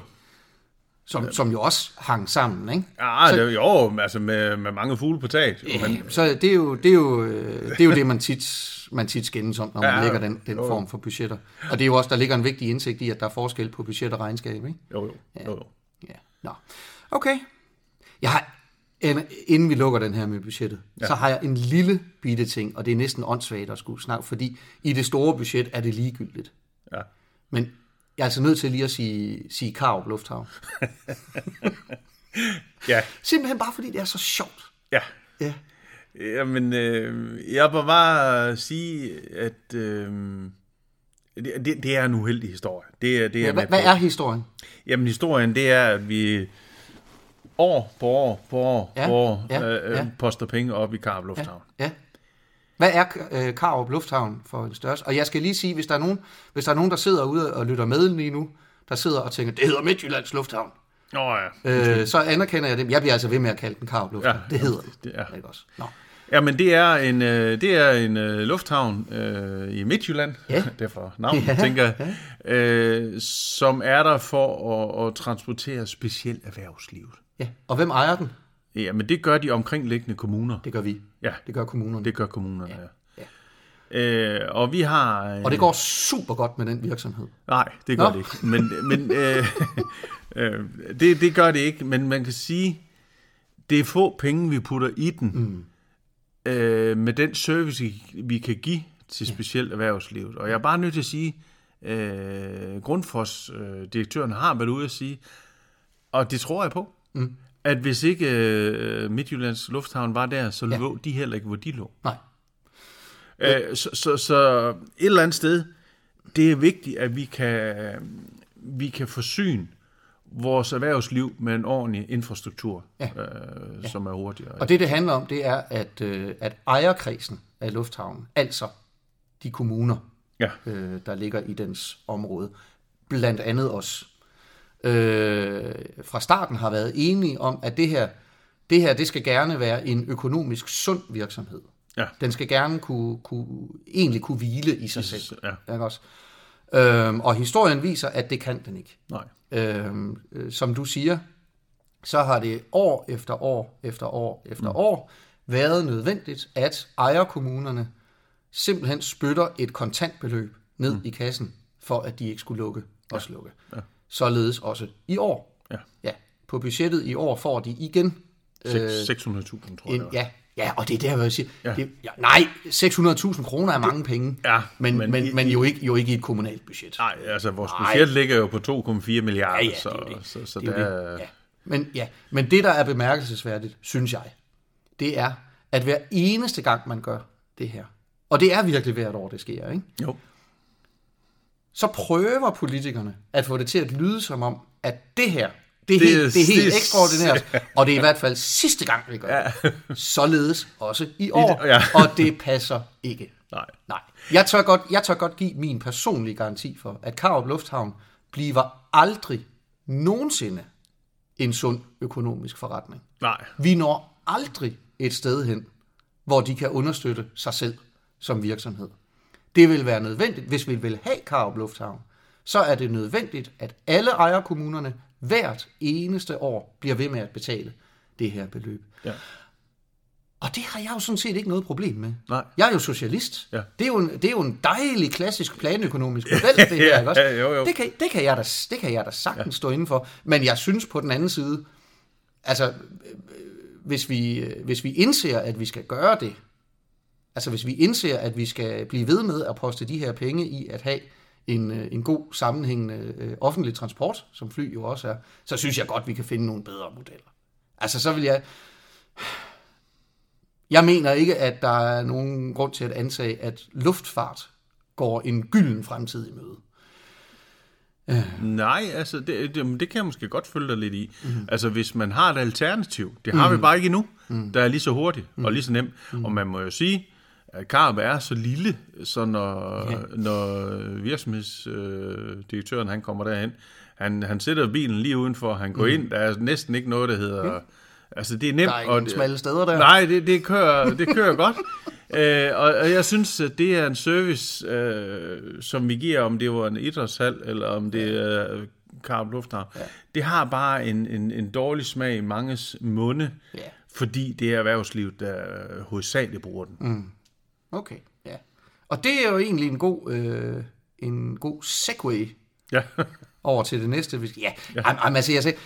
som, som jo også hang sammen, ikke? Ja, det, er jo, altså med, med mange fugle på taget. jo, Men, Så det er jo det, er jo, øh, det, er jo det man tit, man tit skændes om, når man Ja, lægger den, den jo. form for budgetter. Og det er jo også, der ligger en vigtig indsigt i, at der er forskel på budget og regnskab, ikke? jo, jo, jo, jo. Ja. Nå. Okay. Jeg har, en- inden vi lukker den her med budgettet, ja. så har jeg en lille bitte ting, og det er næsten åndssvagt at skulle snakke, fordi i det store budget er det ligegyldigt. Ja. Men jeg er altså nødt til lige at sige, sige Karup Lufthavn. Ja, Simpelthen bare fordi det er så sjovt. ja. Ja. Jamen, øh, jeg må bare sige, at øh, det, det, det er en uheldig historie. Det, det er ja hvad, hvad er historien? Jamen, historien, det er, at vi år på år på år Ja, på år ja, øh, ja. øh, poster penge op i Karup Lufthavn. Ja. Hvad er øh, Karup Lufthavn for en størrelse? Og jeg skal lige sige, hvis der er nogen, hvis der er nogen der sidder ude og lytter med lige nu, der sidder og tænker, det hedder Midtjyllands Lufthavn, Nå ja. øh, så anerkender jeg det. Jeg bliver altså ved med at kalde den Karup Lufthavn. Ja, det hedder den. det er. Ikke også? Nå. Jamen, det er en, øh, det er en øh, lufthavn øh, i Midtjylland, Ja. derfor navnet, Ja, ja, tænker jeg, øh, som er der for at, at transportere specielt erhvervslivet. Ja. Og hvem ejer den? Jamen, det gør de omkringliggende kommuner. Det gør vi. Ja, Det gør kommunerne. det gør kommunerne, ja. ja. Øh, og vi har... Øh, Og det går super godt med den virksomhed. Nej, det gør Nå. det ikke. Men, men øh, øh, det, det gør det ikke, men man kan sige, det er få penge, vi putter i den, mm. Øh, med den service, vi kan give til specielt erhvervslivet. Og jeg er bare nødt til at sige, øh, Grundfos, øh, direktøren, har været ude at sige, og det tror jeg på, mm. at hvis ikke øh, Midtjyllands Lufthavn var der, så Ja. lå de heller ikke, hvor de lå. Nej. Øh, så, så, så et eller andet sted, det er vigtigt, at vi kan, vi kan forsyne vores erhvervsliv med en ordentlig infrastruktur, Ja. øh, som er hurtigere. Og det, det handler om, det er, at, øh, at ejerkredsen af lufthavnen, altså de kommuner, Ja, øh, der ligger i dens område, blandt andet os, øh, fra starten har været enige om, at det her, det her, det skal gerne være en økonomisk sund virksomhed. ja, Den skal gerne kunne, kunne, egentlig kunne hvile i sig selv. ja, Ikke også? Øhm, og historien viser, at det kan den ikke. nej, Øhm, øh, som du siger, så har det år efter år efter år efter mm. år været nødvendigt, at ejerkommunerne simpelthen spytter et kontantbeløb ned mm. i kassen, for at de ikke skulle lukke og slukke. Ja. Således også i år. ja. Ja, på budgettet i år får de igen Seks- 600.000, tror jeg. en, ja, ja, og det er der, hvor jeg siger, Ja. Det, ja, nej, 600.000 kroner er mange penge, Ja, men, men men, men, jo, ikke, jo ikke i et kommunalt budget. Nej, altså vores Nej. budget ligger jo på 2,4 milliarder, Ja, ja, så, det er det. så, så det der er det. Ja. Men, ja. Men det, der er bemærkelsesværdigt, synes jeg, det er, at hver eneste gang, man gør det her, og det er virkelig hvert år, det sker, ikke? Jo, så prøver politikerne at få det til at lyde som om, at det her, Det er, Det helt, det er helt sidst- ekstraordinært, og det er i hvert fald sidste gang, vi gør det. Således også i år, ja. og det passer ikke. Nej. Nej. Jeg tør, godt, jeg tør godt give min personlige garanti for, at Karup Lufthavn bliver aldrig nogensinde en sund økonomisk forretning. Nej. Vi når aldrig et sted hen, hvor de kan understøtte sig selv som virksomhed. Det vil være nødvendigt, hvis vi vil have Karup Lufthavn, så er det nødvendigt, at alle ejerkommunerne hvert eneste år bliver ved med at betale det her beløb. Ja. Og det har jeg jo sådan set ikke noget problem med. Nej. Jeg er jo socialist. Ja. Det, er jo en, det er jo en dejlig klassisk planøkonomisk model, det her, Ja, ikke også? ja, jo, jo. Det, kan, det, kan jeg da, det kan jeg da sagtens ja. stå inden for. Men jeg synes på den anden side, altså, hvis vi, hvis vi indser, at vi skal gøre det, altså hvis vi indser, at vi skal blive ved med at poste de her penge i at have en, øh, en god sammenhængende øh, offentlig transport, som fly jo også er, så synes jeg godt, vi kan finde nogle bedre modeller. Altså så vil jeg... Jeg mener ikke, at der er nogen grund til at antage, at luftfart går en gylden fremtid i møde. Nej, altså, det, det, det kan jeg måske godt følge dig lidt i. Mm. Altså, hvis man har et alternativ, det har mm. vi bare ikke endnu, mm. der er lige så hurtigt mm. og lige så nemt. Mm. Og man må jo sige, at er så lille, så når, ja. når virksomhedsdirektøren han kommer derhen, han, han sætter bilen lige udenfor, han går mm. ind, der er næsten ikke noget, der hedder... Ja. Altså, det er nemt. Der er ingen smalle steder der. Nej, det, det kører, det kører godt. Øh, og, og jeg synes, at det er en service, øh, som vi giver, om det var en idrætshal, eller om det er øh, Karup Lufthavn. Ja. Det har bare en, en, en dårlig smag i manges munde, Ja. fordi det er erhvervslivet, der hovedsageligt bruger den. Mm. Okay, ja. Og det er jo egentlig en god, øh, en god segue Ja. over til det næste. Ja, ja. Jamen, altså, jeg siger,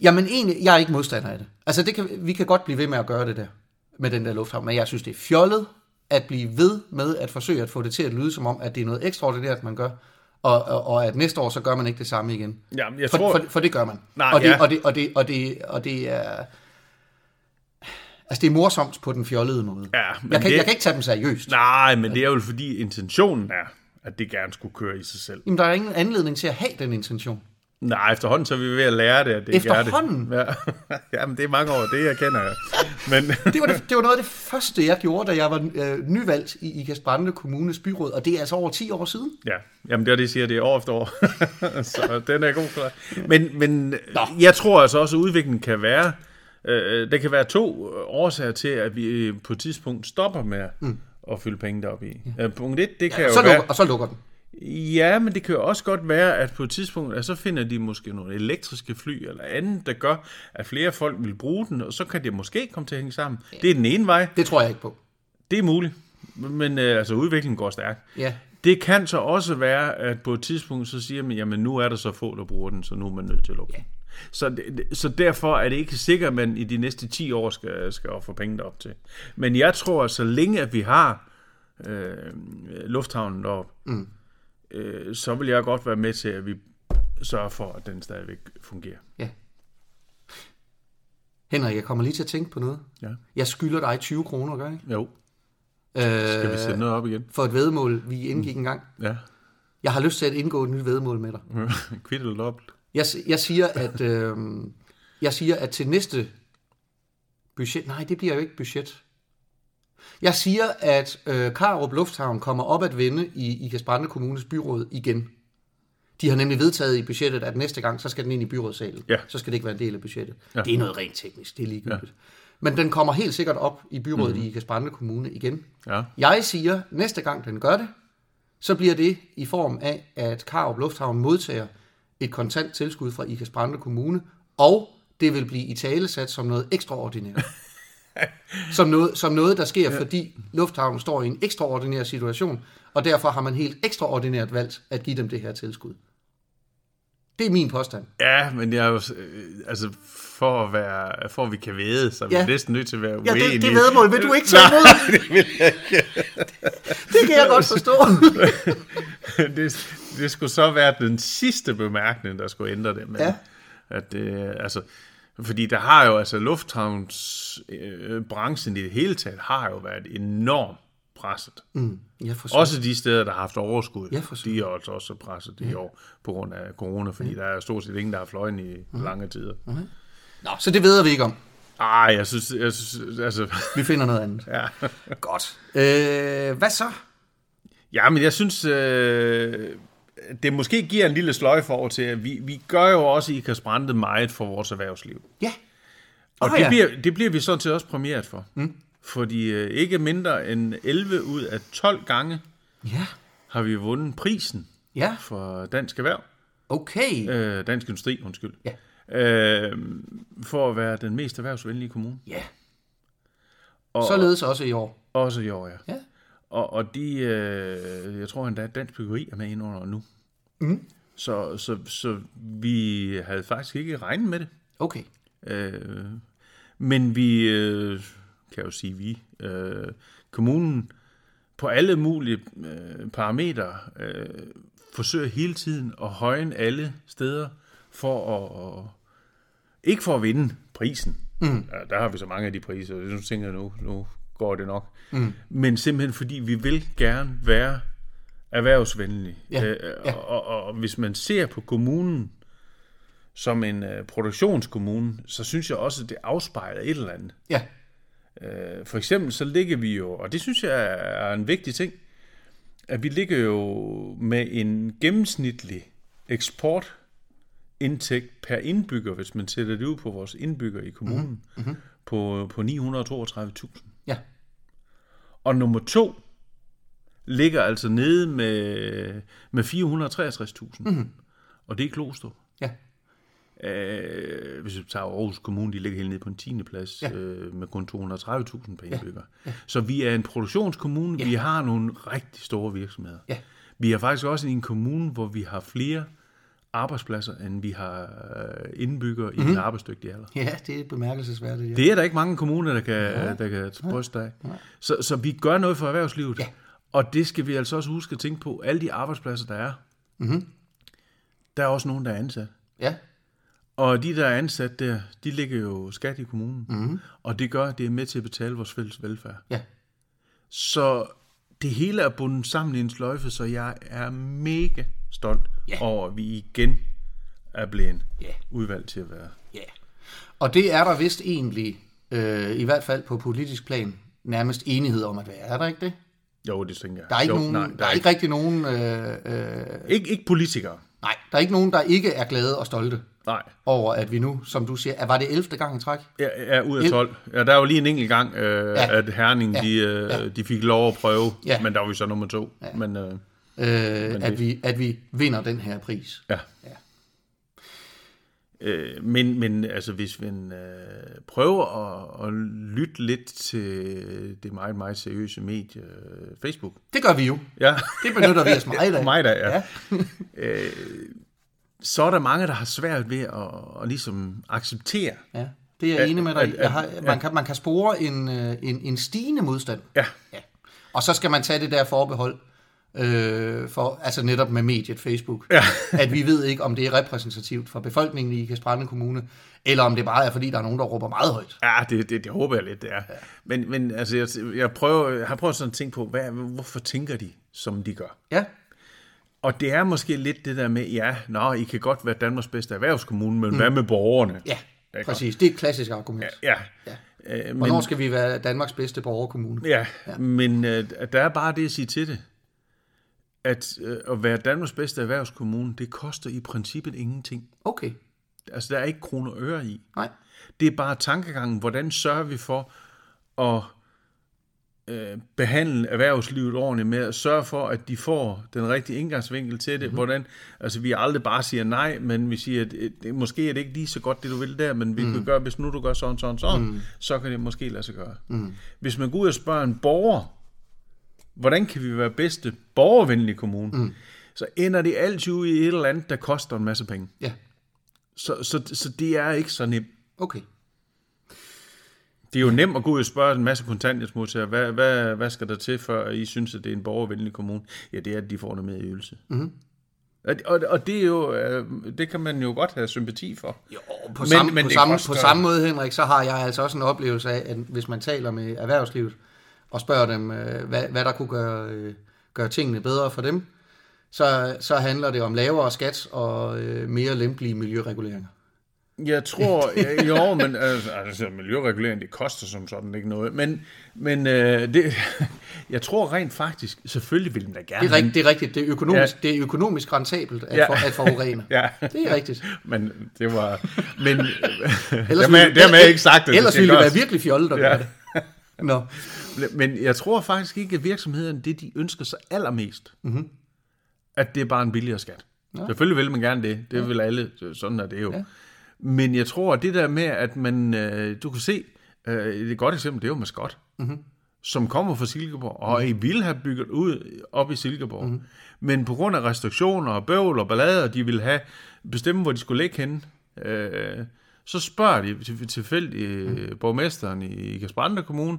jamen egentlig, jeg er ikke modstander af det. Altså, det kan, vi kan godt blive ved med at gøre det der, med den der lufthavn, men jeg synes, det er fjollet at blive ved med at forsøge at få det til at lyde som om, at det er noget ekstraordinært, man gør, og, og, og at næste år, så gør man ikke det samme igen. Jamen, jeg for, tror... for, for det gør man. Nej, og, det, ja. og, det, og, det, og, det, og det er... Altså, det er morsomt på den fjollede måde. Ja, men jeg, kan, det- jeg kan ikke tage dem seriøst. Nej, men det er jo fordi intentionen er, at det gerne skulle køre i sig selv. Jamen, der er ingen anledning til at have den intention. Nej, efterhånden så er vi ved at lære det, at det ikke er det. Efterhånden? Ja. Jamen, det er mange år, det jeg kender jeg. Men, Det var, det, det var noget af det første, jeg gjorde, da jeg var øh, nyvalgt i Ikast Brande Kommunes byråd, og det er altså over 10 år siden. ja, jamen det er det, jeg siger, det er år efter år. så den er god for Men, men jeg tror altså også, at udviklingen kan være, øh, der kan være to øh, årsager til, at vi øh, på et tidspunkt stopper med mm. at fylde penge derop i. Ja. punkt 1, det kan Og jo så, være... lukker, og så lukker den. Ja, men det kan jo også godt være, at på et tidspunkt, at så finder de måske nogle elektriske fly eller andet, der gør, at flere folk vil bruge den, og så kan det måske komme til at hænge sammen. Ja. Det er den ene vej. Det tror jeg ikke på. Det er muligt. Men øh, altså, udviklingen går stærkt. Ja. Det kan så også være, at på et tidspunkt, så siger man, jamen nu er der så få, der bruger den, så nu er man nødt til at lukke den. Så, så derfor er det ikke sikkert, at man i de næste 10 år skal, skal få penge op til. Men jeg tror, at så længe at vi har øh, lufthavnen op, mm. øh, så vil jeg godt være med til, at vi sørger for, at den stadigvæk fungerer. ja. Henrik, jeg kommer lige til at tænke på noget. Ja. Jeg skylder dig 20 kroner, gør jeg ikke? Jo. Øh, Skal vi sætte noget op igen? For et vedmål, vi indgik en gang. Ja. Jeg har lyst til at indgå et nyt vedmål med dig. Kvitt eller dobbelt? Jeg, jeg siger, at øh, jeg siger, at til næste budget, nej, det bliver jo ikke budget. Jeg siger, at øh, Karup Lufthavn kommer op at vende i Ikast Brande Kommunes byråd igen. De har nemlig vedtaget i budgettet, at næste gang, så skal den ind i byrådssalen. Ja. Så skal det ikke være en del af budgettet. Ja. Det er noget rent teknisk, det er ligegyldigt. Ja. Men den kommer helt sikkert op i byrådet mm-hmm. i Ikast Kommune igen. Ja. Jeg siger, næste gang den gør det, så bliver det i form af, at Karup Lufthavn modtager et kontant tilskud fra Ikast Kommune, og det vil blive i tale sat som noget ekstraordinært. som, noget, som noget, der sker, ja. fordi lufthavnen står i en ekstraordinær situation, og derfor har man helt ekstraordinært valgt at give dem det her tilskud. Det er min påstand. Ja, men jeg er øh, altså for at, være, for at vi kan vide, så er vi Ja. ja. næsten nødt til at være Ja, uenige. det, det vedmål vil du ikke tage imod. Nej, det vil jeg ikke. Det kan jeg godt forstå. det, det skulle så være den sidste bemærkning, der skulle ændre det. Men, Ja. At, øh, altså, fordi der har jo, altså lufthavnsbranchen øh, i det hele taget, har jo været enormt presset. Mm. Ja, for Også de steder, der har haft overskud, Ja, for de er altså også presset i år på grund af corona, fordi der er stort set ingen, der har fløjen i lange tider. Nå, så det ved vi ikke om. Ej, jeg synes, jeg synes altså, Vi finder noget andet. ja. Godt. Øh, hvad så? ja, men jeg synes, øh, det måske giver en lille sløjfe over til, at vi, vi gør jo også i Kasprande meget for vores erhvervsliv. Ja. Og det, ja. bliver, det bliver vi sådan set også premieret for. Mm. Fordi øh, ikke mindre end 11 ud af 12 gange Ja. har vi vundet prisen Ja. for Dansk Erhverv. Okay. Øh, Dansk Industri, undskyld. Ja. Øh, for at være den mest erhvervsvenlige kommune. Ja. Og, Således også i år. Også i år, ja. Ja. Og, og de, øh, jeg tror endda, at Dansk Byggeri er med ind under nu. Mm. Så, så, så vi havde faktisk ikke regnet med det. Okay. Øh, men vi, øh, kan jo sige vi, øh, kommunen på alle mulige øh, parametre øh, forsøger hele tiden at højne alle steder for at ikke for at vinde prisen. Mm. Ja, der har vi så mange af de priser, og nu tænker jeg, nu, nu går det nok. Mm. Men simpelthen fordi vi vil gerne være erhvervsvenlige. Ja, Øh, ja. Og, og, og hvis man ser på kommunen som en øh, produktionskommune, så synes jeg også, at det afspejler et eller andet. Ja. Øh, for eksempel så ligger vi jo, og det synes jeg er en vigtig ting, at vi ligger jo med en gennemsnitlig eksportindtægt per indbygger, hvis man sætter det ud på vores indbygger i kommunen, mm-hmm. på, på 932.000. Ja. Og nummer to ligger altså nede med, med 463.000. Mm-hmm. Og det er Klostrup. Ja. Øh, hvis vi tager Aarhus Kommune, de ligger helt nede på en 10. plads Ja. ja. øh, med kun 230.000 per indbygger. Ja. Så vi er en produktionskommune, ja. vi har nogle rigtig store virksomheder. Ja. Vi er faktisk også i en kommune, hvor vi har flere arbejdspladser, end vi har øh, indbyggere mm-hmm. i en arbejdsdygtig alder. Ja, det er bemærkelsesværdigt. Ja. Det er der ikke mange kommuner, der kan, ja. der kan bryste af. Så, så vi gør noget for erhvervslivet. Ja. Og det skal vi altså også huske at tænke på. Alle de arbejdspladser, der er, mm-hmm. der er også nogen, der er ansat. Ja. Og de, der er ansat der, de ligger jo skat i kommunen. Mm-hmm. Og det gør, at det er med til at betale vores fælles velfærd. Ja. Så det hele er bundet sammen i en sløjfe, så jeg er mega stolt Ja. over, at vi igen er blevet Ja. udvalgt til at være. Ja. Og det er der vist egentlig, øh, i hvert fald på politisk plan, nærmest enighed om at være. Er der ikke det? Jo, det tænker jeg. Der er ikke, jo, nogen, nej, der er ikke rigtig nogen, øh, øh, ikke, ikke politikere. nej, der er ikke nogen, der ikke er glade og stolte Nej. over, at vi nu, som du siger, var det 11. gang i træk? Ja, ja ud af El- 12. Ja, der er jo lige en enkelt gang, øh, Ja. at Herning, Ja. de, øh, Ja. de fik lov at prøve, Ja. men der var vi så nummer to. Ja. Men øh, Øh, Men at, det- vi, at vi vinder den her pris. ja. Ja. Øh, men, men altså, hvis man øh, prøver at, at lytte lidt til det meget, meget seriøse medie øh, Facebook. Det gør vi jo. Ja, Det benytter vi os meget af. der, ja. Ja. ja. øh, så er der mange, der har svært ved at, at ligesom acceptere. Ja, det er jeg At- enig med dig at- Jeg har, at- man, kan, man kan spore en, øh, en, en stigende modstand. Ja, Ja. Og så skal man tage det der forbehold, øh, for, altså netop med mediet Facebook, Ja. at vi ved ikke, om det er repræsentativt for befolkningen i Kasprande Kommune, eller om det bare er, fordi der er nogen, der råber meget højt. Ja, det, det, det håber jeg lidt, det er. Ja. Men, men altså, jeg, jeg, prøver, jeg har prøvet sådan at tænke på, hvad, hvorfor tænker de, som de gør? Ja, Og det er måske lidt det der med, ja, nå, I kan godt være Danmarks bedste erhvervskommune, men mm. hvad med borgerne? ja, Ikke? præcis. Det er et klassisk argument. Ja. Ja. Øh, men, Hvornår skal vi være Danmarks bedste borgerkommune? ja, ja. men øh, der er bare det at sige til det, at øh, at være Danmarks bedste erhvervskommune, det koster i princippet ingenting. Okay, Altså, der er ikke kroner og øre i. nej. Det er bare tankegangen, hvordan sørger vi for at øh, behandle erhvervslivet ordentligt med at sørge for, at de får den rigtige indgangsvinkel til det. Mm-hmm. Hvordan, altså vi aldrig bare siger nej, men vi siger, at det, måske er det ikke lige så godt, det du vil der, men vi mm. kan gøre, hvis nu du gør sådan, sådan, sådan, mm. så kan det måske lade sig gøre. Mm. Hvis man går ud og spørger en borger, hvordan kan vi være bedste borgervenlige kommune, mm. så ender det altid ud i et eller andet, der koster en masse penge. Ja, Så, så, så det er ikke så nemt. okay. Det er jo nemt at gå ud og spørge en masse kontanthjælpsmodtagere, hvad, hvad, hvad skal der til, før I synes, at det er en borgervenlig kommune? Ja, det er, at de får noget med i ydelse. Mm-hmm. Og, og, og det er jo, øh, det kan man jo godt have sympati for. Jo, på, Men- samme, men på, samme, koster- på samme måde, Henrik, så har jeg altså også en oplevelse af, at hvis man taler med erhvervslivet, og spørger dem, øh, hvad, hvad der kunne gøre, øh, gøre tingene bedre for dem, så, så handler det om lavere skat og mere lempelige miljøreguleringer. Jeg tror, ja, jo, men altså, altså, miljøregulering, det koster som sådan ikke noget. Men, men øh, det, jeg tror rent faktisk, selvfølgelig vil man da gerne... Det er, rigtigt, det er rigtigt. Det er økonomisk, ja. det er økonomisk rentabelt at, Ja. for, at forurene. Ja, Det er rigtigt. men det var... Men Ellers dermed, ville- dermed ikke sagt, det Ellers ville det være virkelig fjollet at Ja. gøre det. Nå. Men jeg tror faktisk ikke, at virksomhederne, det de ønsker sig allermest, mm-hmm. at det er bare en billigere skat. Ja. Selvfølgelig vil man gerne det. Det ja. vil alle. Sådan er det jo. Ja. Men jeg tror, at det der med, at man... Øh, du kan se, øh, et godt eksempel, det er jo Mascot. Mm-hmm. Som kommer fra Silkeborg, og I ville have bygget ud op i Silkeborg. Mm-hmm. Men på grund af restriktioner og bøvl og ballader, de ville have bestemme, hvor de skulle ligge henne, øh, så spørger de til- tilfældigt mm. borgmesteren i Kasperandre Kommune,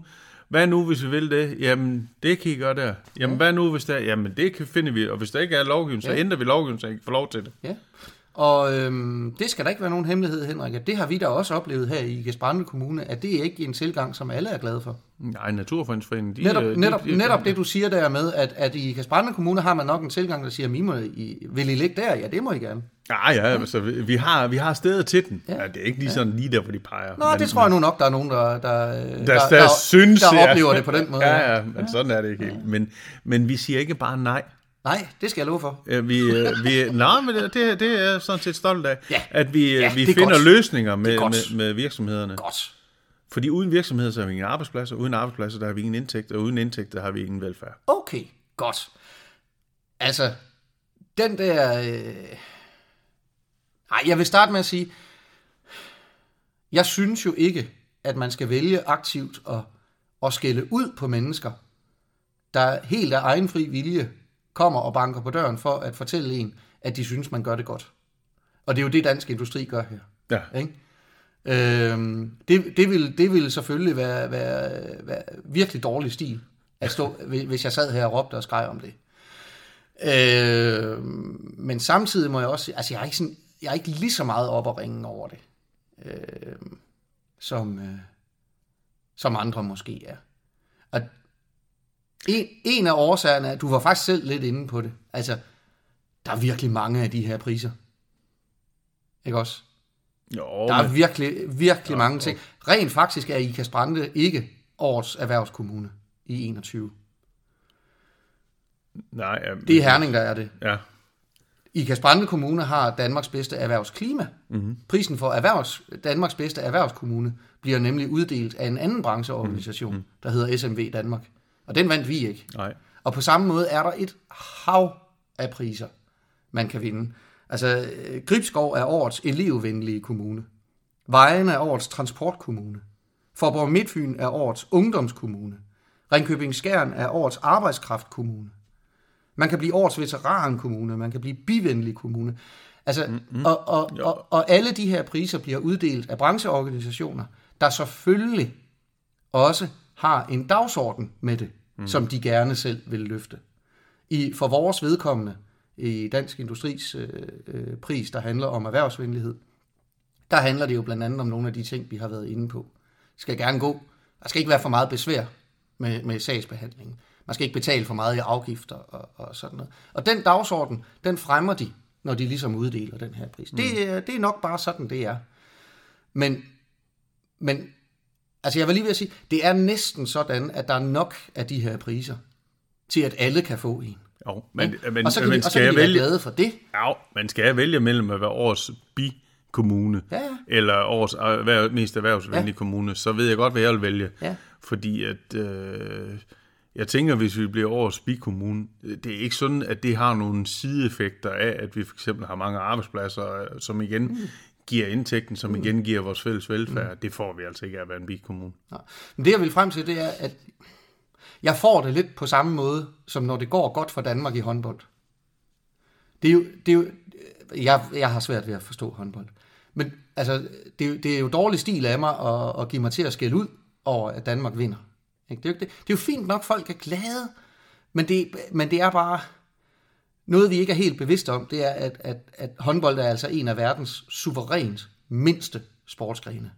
hvad nu, hvis vi vil det? Jamen, det kan I gøre der. Jamen, hvad nu, hvis der Jamen, det kan finde vi. Og hvis der ikke er lovgivning, så Ja. ændrer vi lovgivningen, så I kan få lov til det. Ja. Og øhm, det skal der ikke være nogen hemmelighed, Henrik, at det har vi da også oplevet her i Gesbrande Kommune, at det er ikke en tilgang, som alle er glade for. Nej, Naturfredningsforeningen, de... Netop, øh, de, netop, de, netop det, du siger der med, at, at i Gesbrande Kommune har man nok en tilgang, der siger, I må, I, vil I ligge der? Ja, det må I gerne. Nej, ja, altså, vi, har, vi har stedet til den. Ja. Ja. Ja, det er ikke lige sådan lige der, hvor de peger. Nå, det tror jeg nu nok, der er nogen, der, der, der, der, der, synes, der ja. oplever det på den måde. Ja, ja, men sådan er det ikke helt. Men, men vi siger ikke bare nej. Nej, det skal jeg love for. Øh, Vi, øh, vi, nej, men det, det er jeg sådan set stolt af, Ja. at vi, Ja, ja, vi er finder godt. løsninger med, med, med virksomhederne. Godt. Fordi uden virksomheder, så har vi ingen arbejdspladser. Uden arbejdspladser, der har vi ingen indtægter. Og uden indtægter har vi ingen velfærd. Okay, godt. Altså, den der... Øh... Ej, jeg vil starte med at sige, jeg synes jo ikke, at man skal vælge aktivt at, at skælde ud på mennesker, der helt af egen fri vilje kommer og banker på døren for at fortælle en, at de synes, man gør det godt. Og det er jo det, dansk industri gør her. Ja. Ikke? Øhm, det, det, ville, det ville selvfølgelig være, være, være virkelig dårlig stil, at stå, hvis jeg sad her og råbte og skreg om det. Øhm, men samtidig må jeg også altså jeg er ikke, sådan, jeg er ikke lige så meget op at ringe over det, øhm, som, øh, som andre måske er. Og en, en af årsagerne er, du var faktisk selv lidt inde på det, altså der er virkelig mange af de her priser. Ikke også? Jo, Der er men, virkelig, virkelig mange ting. Rent faktisk er Ikast Brande ikke årets erhvervskommune i 21. nej, ja, Det er Herning, der er det. Ja, Ikast Brande Kommune har Danmarks bedste erhvervsklima. Mm-hmm. Prisen for erhvervs, Danmarks bedste erhvervskommune bliver nemlig uddelt af en anden brancheorganisation, mm-hmm. der hedder SMV Danmark. Og den vandt vi ikke. nej. Og på samme måde er der et hav af priser, man kan vinde. Altså, øh, Gribskov er årets elevvenlige kommune. Vejene er årets transportkommune. Forborg Midtfyn er årets ungdomskommune. Ringkøbing Skjern er årets arbejdskraftkommune. Man kan blive årets veterankommune, man kan blive bivenlig kommune. Altså, mm-hmm. og, og, og, og alle de her priser bliver uddelt af brancheorganisationer, der selvfølgelig også har en dagsorden med det, mm. som de gerne selv vil løfte. I, for vores vedkommende, i Dansk Industris øh, øh, pris, der handler om erhvervsvenlighed, der handler det jo blandt andet om nogle af de ting, vi har været inde på. Det skal gerne gå. Der skal ikke være for meget besvær med, med sagsbehandlingen. Man skal ikke betale for meget i afgifter og, og sådan noget. Og den dagsorden, den fremmer de, når de ligesom uddeler den her pris. Mm. Det, er- det er nok bare sådan, det er. Men, men altså jeg vil lige ved at sige, det er næsten sådan, at der er nok af de her priser, til at alle kan få en. Jo, men, men, og så kan, men vi, og så skal kan jeg være vælge... glade for det. Ja, man skal jeg vælge mellem at være årets bi-kommune, Ja, ja. eller årets erhverv, mest erhvervsvenlige ja. kommune, så ved jeg godt, hvad jeg vil vælge. Ja. Fordi at, øh, jeg tænker, hvis vi bliver årets bi-kommune, det er ikke sådan, at det har nogle sideeffekter af, at vi for eksempel har mange arbejdspladser, øh, som igen mm. Giver indtægten, som igen giver vores fælles velfærd. Mm. Det får vi altså ikke af at være en bi-kommune. Nej. Men det jeg vil frem til, det er, at jeg får det lidt på samme måde, som når det går godt for Danmark i håndbold. Det er jo, det er jo jeg, jeg har svært ved at forstå håndbold. Men altså, det, er jo- det er jo dårlig stil af mig at, at give mig til at skælde ud over, at Danmark vinder. Ikke? Det, er jo, ikke det, det er jo fint nok, folk er glade, men det, men det er bare noget, vi ikke er helt bevidste om, det er, at, at, at håndbold er altså en af verdens suverænt mindste sportsgrene.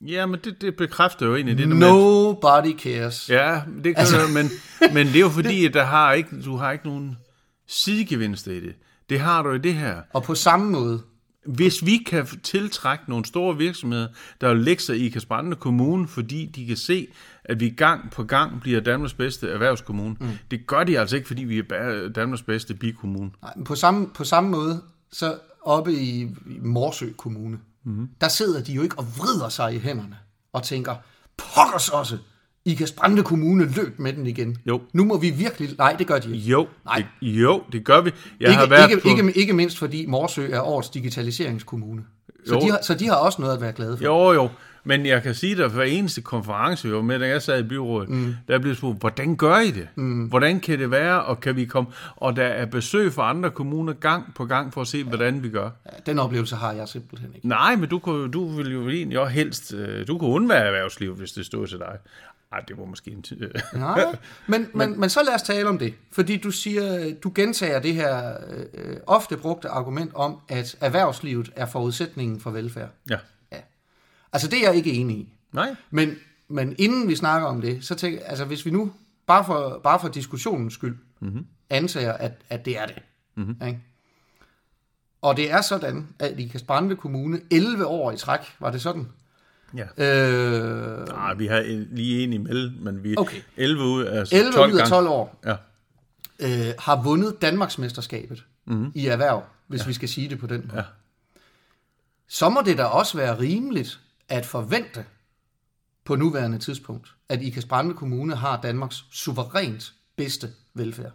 Ja, men det, det bekræfter jo egentlig det, der med, Nobody cares. Ja, det kan altså... men, men det er jo fordi, at der har ikke, du har ikke nogen sidegevinster i det. Det har du i det her. Og på samme måde, Hvis vi kan tiltrække nogle store virksomheder, der vil lægge sig i Kasperande Kommune, fordi de kan se, at vi gang på gang bliver Danmarks bedste erhvervskommune. Mm. Det gør de altså ikke, fordi vi er Danmarks bedste bikommune. nej, men på samme, på samme måde, så oppe i, i Morsø Kommune, mm. der sidder de jo ikke og vrider sig i hænderne og tænker, pokkers også, I kan sprænde kommune, løb med den igen. Jo. Nu må vi virkelig... Nej, det gør de ikke. Jo, Nej. det, jo, det gør vi. Jeg ikke, har været ikke, på... ikke, ikke mindst fordi Morsø er årets digitaliseringskommune. Så Jo. de, har, så de har også noget at være glade for. Jo, jo. Men jeg kan sige dig, hver eneste konference, var med, da jeg sad i byrådet, mm. der blev spurgt, hvordan gør I det? Mm. Hvordan kan det være, og kan vi komme? Og der er besøg fra andre kommuner gang på gang for at se, hvordan vi gør. Ja, Den oplevelse har jeg simpelthen ikke. Nej, men du, kunne, du vil jo egentlig også helst, øh, du kunne undvære erhvervsliv, hvis det stod til dig. Ej, det var måske en tid. Nej, men, men, men så lad os tale om det. Fordi du siger, du gentager det her øh, ofte brugte argument om, at erhvervslivet er forudsætningen for velfærd. ja. Ja. Altså det er jeg ikke enig i. Nej. Men, men inden vi snakker om det, så tænker jeg, altså hvis vi nu, bare for, bare for diskussionens skyld, mm-hmm. antager, at, at det er det. Mm-hmm. Ikke? Og det er sådan, at i Kasbrande Kommune, 11 år i træk, var det sådan? Ja. Øh, Nej, vi har en, lige en imellem, men vi er Okay. 11 ud af 11 12 ud af gange. 12 år Ja. øh, har vundet Danmarksmesterskabet mm-hmm. i erhverv, hvis ja. vi skal sige det på den måde. Ja. Så må det da også være rimeligt at forvente på nuværende tidspunkt, at Ikast Brande Kommune har Danmarks suverænt bedste velfærd.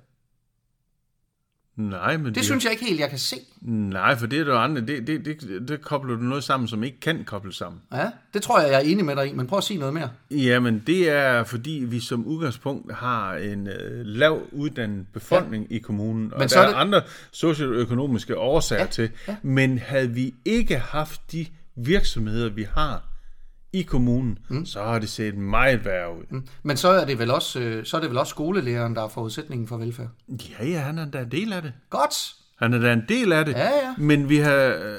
Nej, men Det synes jeg ikke helt, jeg kan se. Nej, for det er det andre. Det, det, det, det kobler du noget sammen, som ikke kan kobles sammen. Ja, det tror jeg, jeg er enig med dig i, men prøv at sige noget mere. Jamen, det er fordi, vi som udgangspunkt har en øh, lav uddannet befolkning ja. i kommunen, og Men der så er er, det- andre socioøkonomiske årsager ja. til. Ja. Men havde vi ikke haft de virksomheder, vi har i kommunen, mm. så har det set meget værre ud. Mm. Men så er det vel også, øh, så er det vel også skolelæreren, der er forudsætningen for velfærd. Ja, ja, han er da en del af det. Godt. Han er da en del af det. Ja, ja. Men vi har, øh,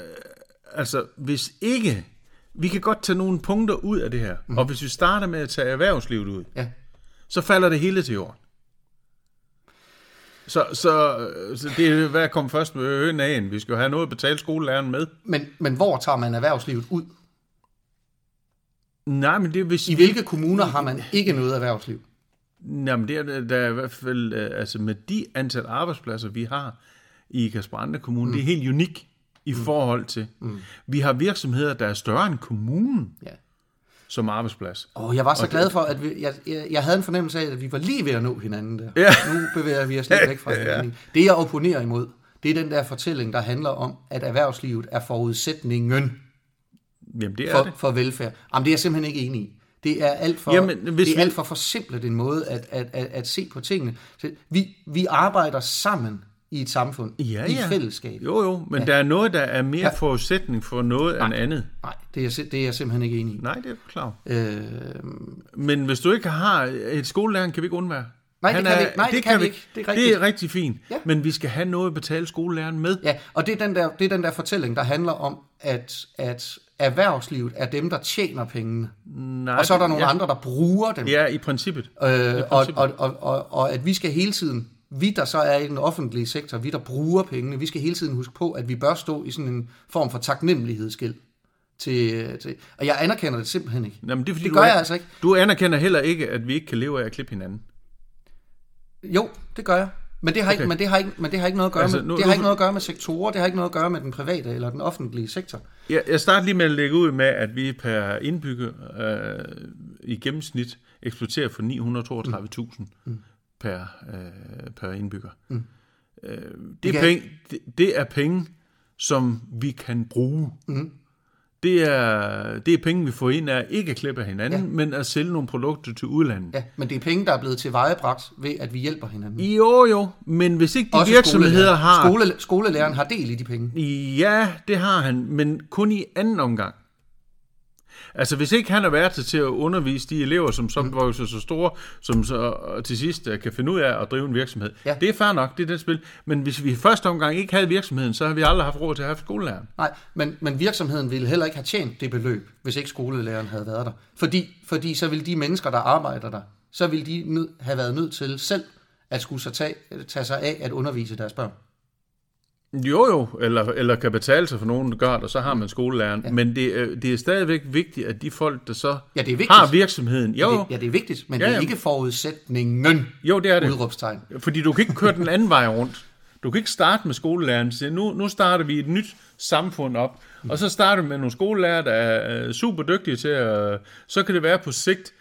altså, hvis ikke, vi kan godt tage nogle punkter ud af det her. Mm. Og hvis vi starter med at tage erhvervslivet ud, Ja. så falder det hele til jorden. Så, så, så det er, hvad kom først med øen af en. Vi skal jo have noget at betale skolelæreren med. Men, men hvor tager man erhvervslivet ud? Nej, men det hvis... I hvilke kommuner har man ikke noget erhvervsliv? Jamen, det er der, er i hvert fald, øh, altså med de antal arbejdspladser, vi har i Kasperande Kommune, mm. det er helt unik i mm. forhold til. Mm. Vi har virksomheder, der er større end kommunen Ja. som arbejdsplads. Og jeg var så glad for, at vi, jeg, jeg, jeg havde en fornemmelse af, at vi var lige ved at nå hinanden der. Ja. Nu bevæger vi os lidt væk fra hinanden. Det, jeg opponerer imod, det er den der fortælling, der handler om, at erhvervslivet er forudsætningen Jamen, det er for, det. for velfærd. Jamen, det er jeg simpelthen ikke enig i. Det er alt for, Jamen, hvis det er vi- alt for forsimplet en måde at, at, at, at se på tingene. Så vi, vi arbejder sammen i et samfund, Ja, i et ja. fællesskab. Jo, jo, men ja. der er noget, der er mere ja. forudsætning for noget end andet. Nej, det er, det er jeg simpelthen ikke enig i. Nej, det er du klar. over. Øh, Men hvis du ikke har et skolelærer, kan vi ikke undvære. Nej, det Han kan vi ikke. Nej, det kan vi ikke. Det er rigtigt. Det er rigtig fint. Ja. Men vi skal have noget at betale skolelæreren med. Ja, og det er den der, det er den der fortælling, der handler om, at, at erhvervslivet er dem, der tjener pengene. Nej, Og så er der nogle ja. andre, der bruger dem. Ja, i princippet. Øh, og, og, og, og, og at vi skal hele tiden, vi der så er i den offentlige sektor, vi der bruger pengene, vi skal hele tiden huske på, at vi bør stå i sådan en form for taknemmelighedsgæld. Til, til, og jeg anerkender det simpelthen ikke. Jamen, det, er, fordi, Det du gør er- jeg altså ikke. Du anerkender heller ikke, at vi ikke kan leve af at klippe hinanden. Jo, det gør jeg. Men det har, ikke, Okay. men det har, ikke, men det har ikke noget at gøre Altså, med, nu- det har ikke noget at gøre med sektorer, det har ikke noget at gøre med den private eller den offentlige sektor. Jeg, jeg starter lige med at lægge ud med, at vi per indbygger øh, i gennemsnit eksporterer for 932.000 mm. per, øh, per indbygger. Mm. Øh, det, er penge, det, det er penge, som vi kan bruge. Mm. Det, er, det er penge, vi får ind af ikke at klippe af hinanden, ja. men at sælge nogle produkter til udlandet. Ja, men det er penge, der er blevet tilvejebragt ved, at vi hjælper hinanden. Jo, jo, men hvis ikke de Også virksomheder har... Skole, skolelæreren har del i de penge. Ja, det har han, men kun i anden omgang. Altså, hvis ikke han har været til at undervise de elever, som så vokser så store, som så til sidst øh, kan finde ud af at drive en virksomhed. Ja. Det er fair nok, det er det spil. Men hvis vi i første omgang ikke havde virksomheden, så har vi aldrig haft råd til at have skolelæreren. Nej, men, men virksomheden ville heller ikke have tjent det beløb, hvis ikke skolelæreren havde været der. Fordi, fordi så ville de mennesker, der arbejder der, så ville de nød, have været nødt til selv at skulle så tage, tage sig af at undervise deres børn. Jo jo, eller, eller kan betale sig for nogen, der gør det, og så har man skolelæreren. Ja. Men det, er- det er stadigvæk vigtigt, at de folk, der så Ja, det er vigtigt. har virksomheden... Jo, Det, jo, ja, det er vigtigt, men Ja, det er ja. ikke forudsætningen. jo, det er det. Udråbstegn. Fordi du kan ikke køre den anden vej rundt. Du kan ikke starte med skolelæreren og sige, nu, nu starter vi et nyt samfund op, og så starter vi med nogle skolelærer, der er øh, super dygtige til at... Så kan det være på sigt,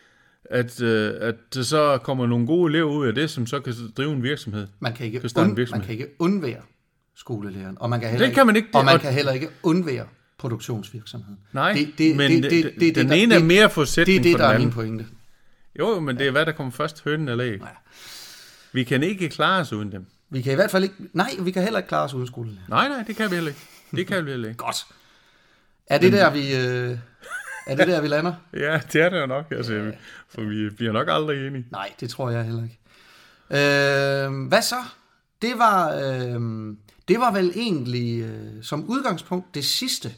at, øh, at der så kommer nogle gode elever ud af det, som så kan drive en virksomhed. Man kan ikke, und, virksomhed. man kan ikke undvære skolelæreren, og man kan heller Det kan man ikke. og man kan heller ikke undvære produktionsvirksomheden. Nej, det, det, men det, det- det, det- det, den der- ene er mere Det er forudsætning det, for der den er min pointe. Jo, men det er, hvad der kommer først, hønen eller æg. Vi kan ikke klare os uden dem. Vi kan i hvert fald ikke, nej, vi kan heller ikke klare os uden skolelærer. Nej, nej, det kan vi heller ikke. Det kan vi heller ikke. Godt. Er det der, vi, øh, er det der, vi lander? Ja, det er det jo nok, altså, for vi bliver nok aldrig enige. Nej, det tror jeg heller ikke. Øh, hvad så? Det var, øh, det var vel egentlig øh, som udgangspunkt det sidste.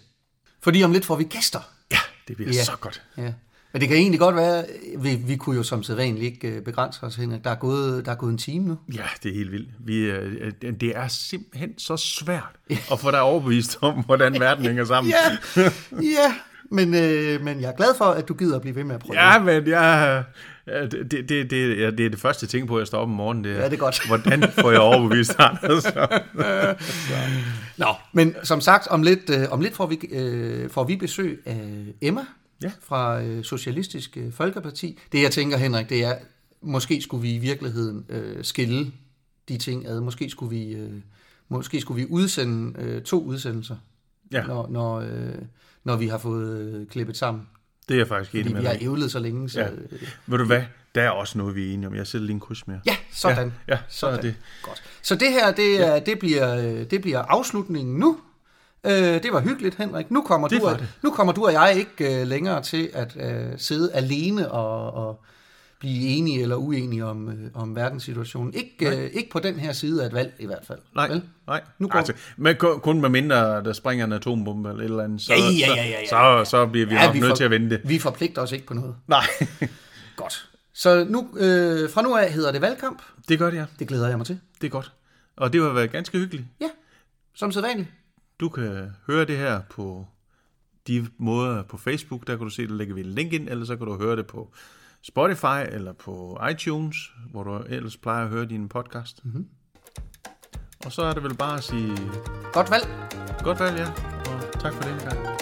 Fordi om lidt får vi gæster. Ja, det bliver Ja. så godt. Ja. Men det kan egentlig godt være, vi, vi kunne jo som sædvanligt ikke øh, begrænse os hen. Der er gået, der er gået en time nu. Ja, det er helt vildt. Vi, øh, det er simpelthen så svært at få dig overbevist om, hvordan verden hænger sammen. Ja, ja. Men, øh, men jeg er glad for, at du gider at blive ved med at prøve. Ja, men jeg, ja, det, det, det, ja, det er det første, jeg tænker på, at jeg står op om morgenen. Det er, Ja, det er godt. Hvordan får jeg overbevist Anders? Nå, men som sagt, om lidt, øh, om lidt får, vi, øh, får vi besøg af Emma Ja. fra øh, Socialistisk øh, Folkeparti. Det jeg tænker, Henrik, det er, måske skulle vi i virkeligheden øh, skille de ting ad. Måske skulle vi, øh, måske skulle vi udsende øh, to udsendelser, Ja, når, når, øh, når vi har fået øh, klippet sammen. Det er jeg faktisk enig Fordi med vi har dig. ævlet så længe. Så, Ja. Ved du hvad? Der er også noget, vi er enige om. Jeg sætter lige en kryds mere. ja sådan. Ja, ja så er Sådan. det. Godt. Så det her, det, er, det, bliver, øh, det bliver afslutningen nu. Øh, det var hyggeligt, Henrik. Nu kommer, Det du, og, det. nu kommer du og jeg ikke øh, længere til at øh, sidde alene og, og blive enige eller uenige om, øh, om verdenssituationen. Ikke, øh, ikke på den her side af et valg i hvert fald. Nej, Vel? nej. Nu går- Altså, men kun, med mindre, der springer en atombombe eller et eller andet, så, Ja, ja, ja, ja, ja. så, så, så bliver vi ja, nok vi nødt for- til at vente. Vi forpligter os ikke på noget. Nej, Godt. Så nu, øh, fra nu af hedder det valgkamp. det gør det, ja. Det glæder jeg mig til. Det er godt. Og det har været ganske hyggeligt. Ja, som sædvanligt. Du kan høre det her på de måder på Facebook, der kan du se, der lægger vi en link ind, eller så kan du høre det på Spotify eller på iTunes, hvor du ellers plejer at høre din podcast. Mm-hmm. Og så er det vel bare at sige Godt valg. godt valg, ja, og tak for den gang.